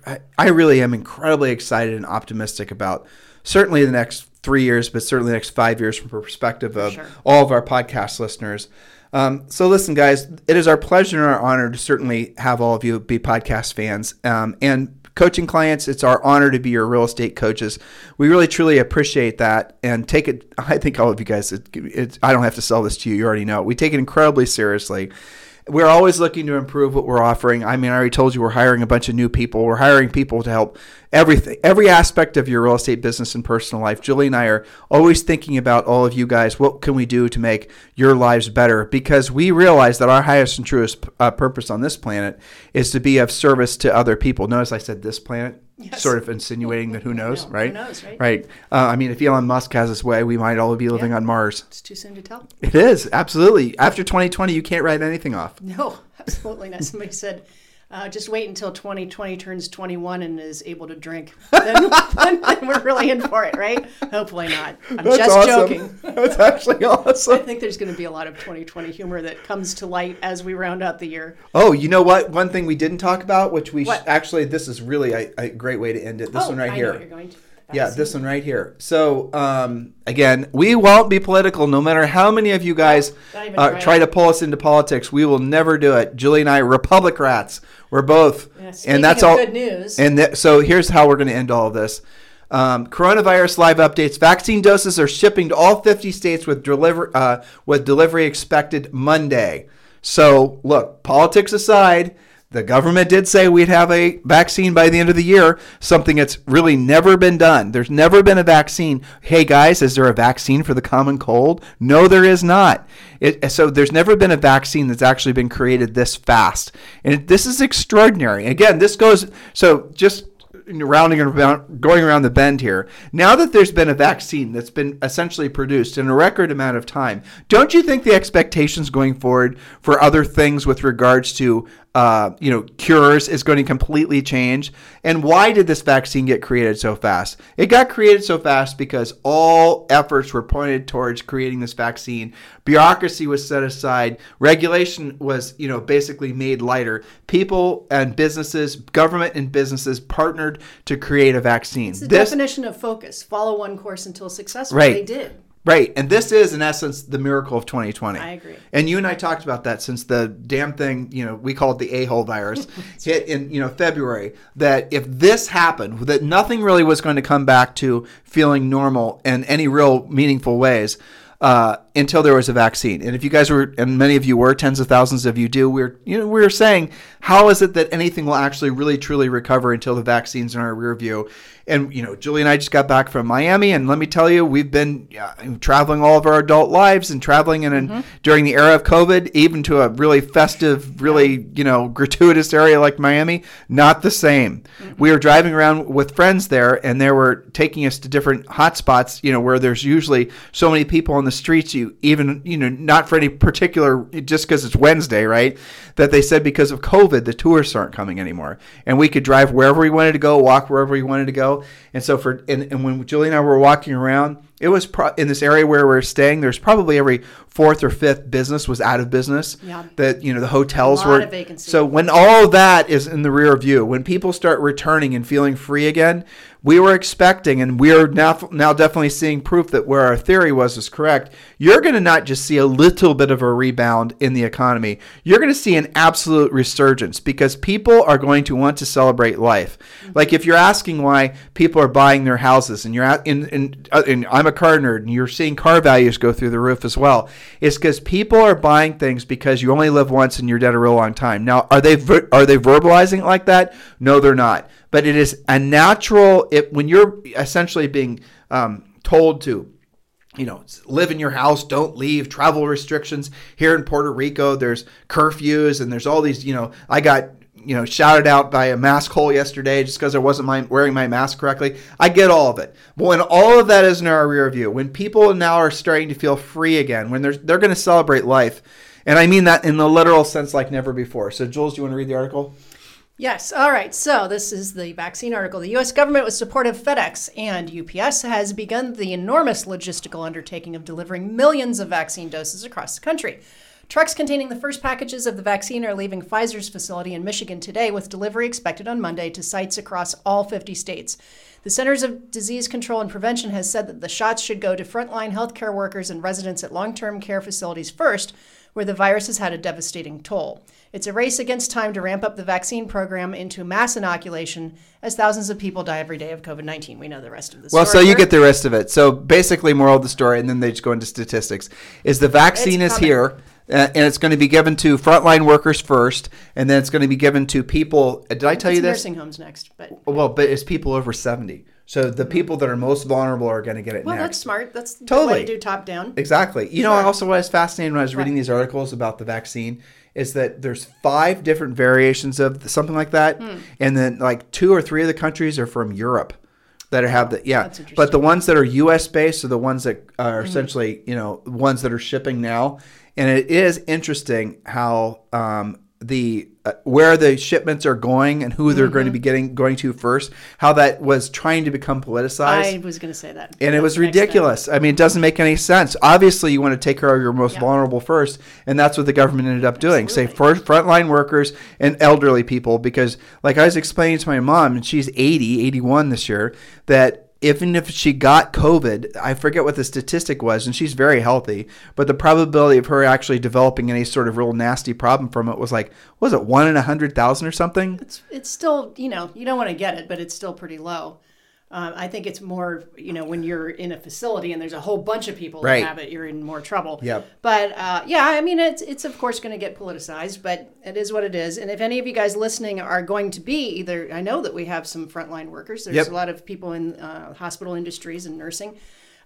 Speaker 1: I- I really am incredibly excited and optimistic about certainly the next three years, but certainly the next five years from the perspective of
Speaker 2: Sure.
Speaker 1: all of our podcast listeners. Um, so listen, guys, it is our pleasure and our honor to certainly have all of you be podcast fans um, and coaching clients. It's our honor to be your real estate coaches. We really truly appreciate that and take it. I think all of you guys. It, it, I don't have to sell this to you. You already know. We take it incredibly seriously we're always looking to improve what we're offering. I mean, I already told you we're hiring a bunch of new people. We're hiring people to help everything, every aspect of your real estate business and personal life. Julie and I are always thinking about all of you guys. What can we do to make your lives better? Because we realize that our highest and truest uh, purpose on this planet is to be of service to other people. Notice I said this planet,
Speaker 2: Yes.
Speaker 1: sort of insinuating that who knows,
Speaker 2: know. Who
Speaker 1: right?
Speaker 2: knows, right?
Speaker 1: Right. Uh, I mean, if Elon Musk has his way, we might all be living
Speaker 2: Yeah.
Speaker 1: on Mars.
Speaker 2: It's too soon to tell.
Speaker 1: It is absolutely. After 2020, you can't write anything off.
Speaker 2: No, absolutely not. Somebody said, uh, just wait until 2020 turns 21 and is able to drink. Then, then, then we're really in for it, right? Hopefully not. I'm
Speaker 1: That's
Speaker 2: just
Speaker 1: awesome.
Speaker 2: joking.
Speaker 1: That's actually awesome.
Speaker 2: I think there's going to be a lot of 2020 humor that comes to light as we round out the year.
Speaker 1: Oh, you know what? One thing we didn't talk about, which we sh- actually, this is really a, a great way to end it. This
Speaker 2: oh,
Speaker 1: one right
Speaker 2: I
Speaker 1: here.
Speaker 2: Know what you're going to.
Speaker 1: Yeah, this one right here. So, um, again, we won't be political no matter how many of you guys uh,
Speaker 2: try
Speaker 1: to pull us into politics. We will never do it. Julie and I, Republic rats. We're both.
Speaker 2: Yeah,
Speaker 1: and that's all.
Speaker 2: good news.
Speaker 1: And th- so here's how we're going to end all of this. Um, coronavirus live updates. Vaccine doses are shipping to all 50 states with deliver uh, with delivery expected Monday. So look, politics aside, the government did say we'd have a vaccine by the end of the year, something that's really never been done. There's never been a vaccine. Hey guys, is there a vaccine for the common cold? No, there is not. It, so there's never been a vaccine that's actually been created this fast, and this is extraordinary. Again, this goes so just rounding around, going around the bend here. Now that there's been a vaccine that's been essentially produced in a record amount of time, don't you think the expectations going forward for other things with regards to uh, you know, cures is going to completely change. And why did this vaccine get created so fast? It got created so fast because all efforts were pointed towards creating this vaccine. Bureaucracy was set aside. Regulation was, you know, basically made lighter. People and businesses, government and businesses partnered to create a vaccine.
Speaker 2: It's the this, definition of focus. Follow one course until successful.
Speaker 1: Right.
Speaker 2: They did.
Speaker 1: Right. And this is, in essence, the miracle of 2020.
Speaker 2: I agree.
Speaker 1: And you and I talked about that since the damn thing, you know, we call it the a hole virus, hit in, you know, February. That if this happened, that nothing really was going to come back to feeling normal in any real meaningful ways. Uh, until there was a vaccine. And if you guys were, and many of you were, tens of thousands of you do, we're, you know, we were saying, how is it that anything will actually really truly recover until the vaccine's in our rear view? And, you know, Julie and I just got back from Miami, and let me tell you, we've been uh, traveling all of our adult lives and traveling in, mm-hmm. during the era of COVID, even to a really festive, really, you know, gratuitous area like Miami, not the same. Mm-hmm. We were driving around with friends there, and they were taking us to different hotspots, you know, where there's usually so many people on the streets, you even, you know, not for any particular, just because it's Wednesday, right? That they said because of COVID, the tourists aren't coming anymore. And we could drive wherever we wanted to go, walk wherever we wanted to go and so for and, and when Julie and I were walking around, it was pro- in this area where we are staying. There's probably every fourth or fifth business was out of business.
Speaker 2: Yeah.
Speaker 1: That you know the hotels were. So when all that is in the rear view, when people start returning and feeling free again, we were expecting, and we are now now definitely seeing proof that where our theory was is correct. You're going to not just see a little bit of a rebound in the economy. You're going to see an absolute resurgence because people are going to want to celebrate life. Mm-hmm. Like if you're asking why people are buying their houses, and you're at, in, in, uh, in I'm a car nerd, and you're seeing car values go through the roof as well. It's because people are buying things because you only live once and you're dead a real long time. Now, are they are they verbalizing it like that? No, they're not but it is a natural. It, when you're essentially being um, told to you know, live in your house, don't leave, travel restrictions. Here in Puerto Rico, there's curfews and there's all these, you know, I got, you know, shouted out by a mask hole yesterday just because I wasn't my, wearing my mask correctly. I get all of it. But when all of that is in our rear view, when people now are starting to feel free again, when they're, they're going to celebrate life, and I mean that in the literal sense like never before. So, Jules, do you want to read the article?
Speaker 2: Yes. All right. So this is the vaccine article. The U.S. government, with support of FedEx and UPS, has begun the enormous logistical undertaking of delivering millions of vaccine doses across the country. Trucks containing the first packages of the vaccine are leaving Pfizer's facility in Michigan today, with delivery expected on Monday to sites across all 50 states. The Centers of Disease Control and Prevention has said that the shots should go to frontline healthcare workers and residents at long term care facilities first, where the virus has had a devastating toll. It's a race against time to ramp up the vaccine program into mass inoculation as thousands of people die every day of COVID 19. We know the rest of the
Speaker 1: well, story. Well, so you get the rest of it. So basically, moral of the story, and then they just go into statistics, is the vaccine is here. Uh, and it's going to be given to frontline workers first, and then it's going to be given to people. Uh, did I tell
Speaker 2: it's
Speaker 1: you this?
Speaker 2: Nursing homes next, but
Speaker 1: well, but it's people over seventy. So the people that are most vulnerable are going to get it
Speaker 2: well,
Speaker 1: next.
Speaker 2: that's smart. That's
Speaker 1: totally
Speaker 2: to do top down.
Speaker 1: Exactly. You sure. know, also what I was fascinated when I was reading these articles about the vaccine is that there's five different variations of something like that, hmm. and then like two or three of the countries are from Europe that have the yeah. But the ones that are U.S. based are the ones that are mm-hmm. essentially you know ones that are shipping now, and it is interesting how um, the uh, where the shipments are going and who they're mm-hmm. going to mm-hmm. be getting going to first how that was trying to become politicized
Speaker 2: i was going to say that
Speaker 1: and it was ridiculous i mean it doesn't make any sense obviously you want to take care of your most vulnerable first and that's what the government ended up doing Absolutely. say first frontline workers and elderly people because like i was explaining to my mom and she's 80 81 this year that even if she got COVID, I forget what the statistic was, and she's very healthy, but the probability of her actually developing any sort of real nasty problem from it was like, was it one in a hundred thousand or something?
Speaker 2: It's it's still you know you don't want to get it, but it's still pretty low. Uh, I think it's more, you know, when you're in a facility and there's a whole bunch of people right. that have it, you're in more trouble.
Speaker 1: Yep.
Speaker 2: But uh, yeah, I mean, it's it's of course going to get politicized, but it is what it is. And if any of you guys listening are going to be either, I know that we have some frontline workers. There's yep. a lot of people in uh, hospital industries and nursing.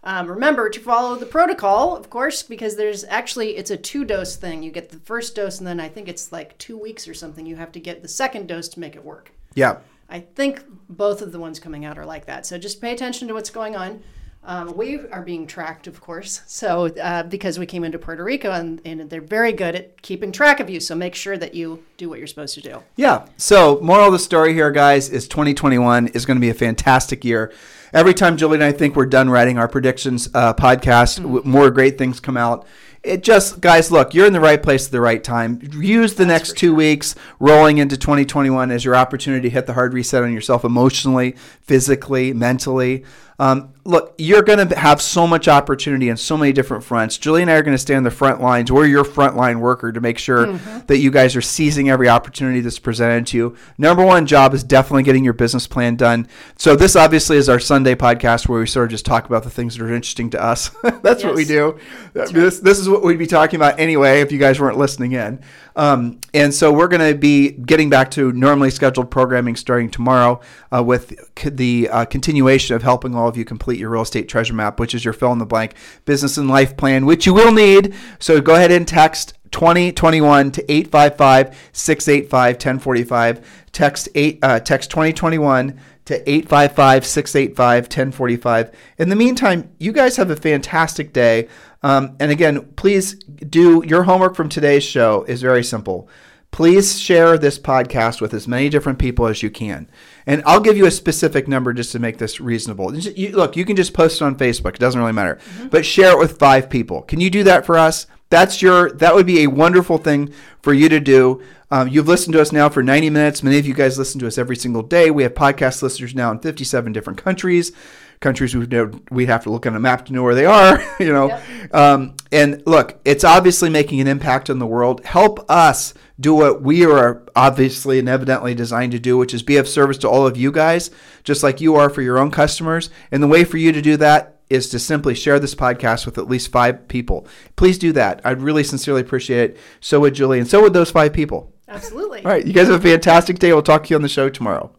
Speaker 2: Um, remember to follow the protocol, of course, because there's actually it's a two dose thing. You get the first dose, and then I think it's like two weeks or something. You have to get the second dose to make it work.
Speaker 1: Yeah.
Speaker 2: I think both of the ones coming out are like that. So just pay attention to what's going on. Um, we are being tracked, of course, so uh, because we came into Puerto Rico and, and they're very good at keeping track of you. So make sure that you do what you're supposed to do.
Speaker 1: Yeah. So, moral of the story here, guys, is 2021 is going to be a fantastic year. Every time Julie and I think we're done writing our predictions uh, podcast, w- more great things come out. It just, guys, look, you're in the right place at the right time. Use the next two weeks rolling into 2021 as your opportunity to hit the hard reset on yourself emotionally, physically, mentally. Um, look, you're going to have so much opportunity on so many different fronts. Julie and I are going to stay on the front lines. We're your frontline worker to make sure that you guys are seizing every opportunity that's presented to you. Number one job is definitely getting your business plan done. So this obviously is our Sunday podcast where we sort of just talk about the things that are interesting to us. that's what we
Speaker 2: Yes.
Speaker 1: do. This this is what we'd be talking about anyway if you guys weren't listening in. Um, and so we're going to be getting back to normally scheduled programming starting tomorrow uh, with c- the uh, continuation of helping all of you complete your real estate treasure map, which is your fill in the blank business and life plan, which you will need. So go ahead and text 2021 to 855 685 1045. Text eight uh, text 2021 to 855 685 1045. In the meantime, you guys have a fantastic day. Um, and again, please do your homework from today's show is very simple. Please share this podcast with as many different people as you can. And I'll give you a specific number just to make this reasonable. You- look, you can just post it on Facebook. It doesn't really matter. But share it with five people. Can you do that for us? That's your that would be a wonderful thing for you to do. Um, you've listened to us now for 90 minutes. Many of you guys listen to us every single day. We have podcast listeners now in 57 different countries. Countries we we have to look on a map to know where they are. You know, um, and look, it's obviously making an impact on the world. Help us do what we are obviously and evidently designed to do, which is be of service to all of you guys, just like you are for your own customers. And the way for you to do that is to simply share this podcast with at least five people. Please do that. I'd really sincerely appreciate it. So would Julie, and so would those five people.
Speaker 2: Absolutely.
Speaker 1: All right. You guys have a fantastic day. We'll talk to you on the show tomorrow.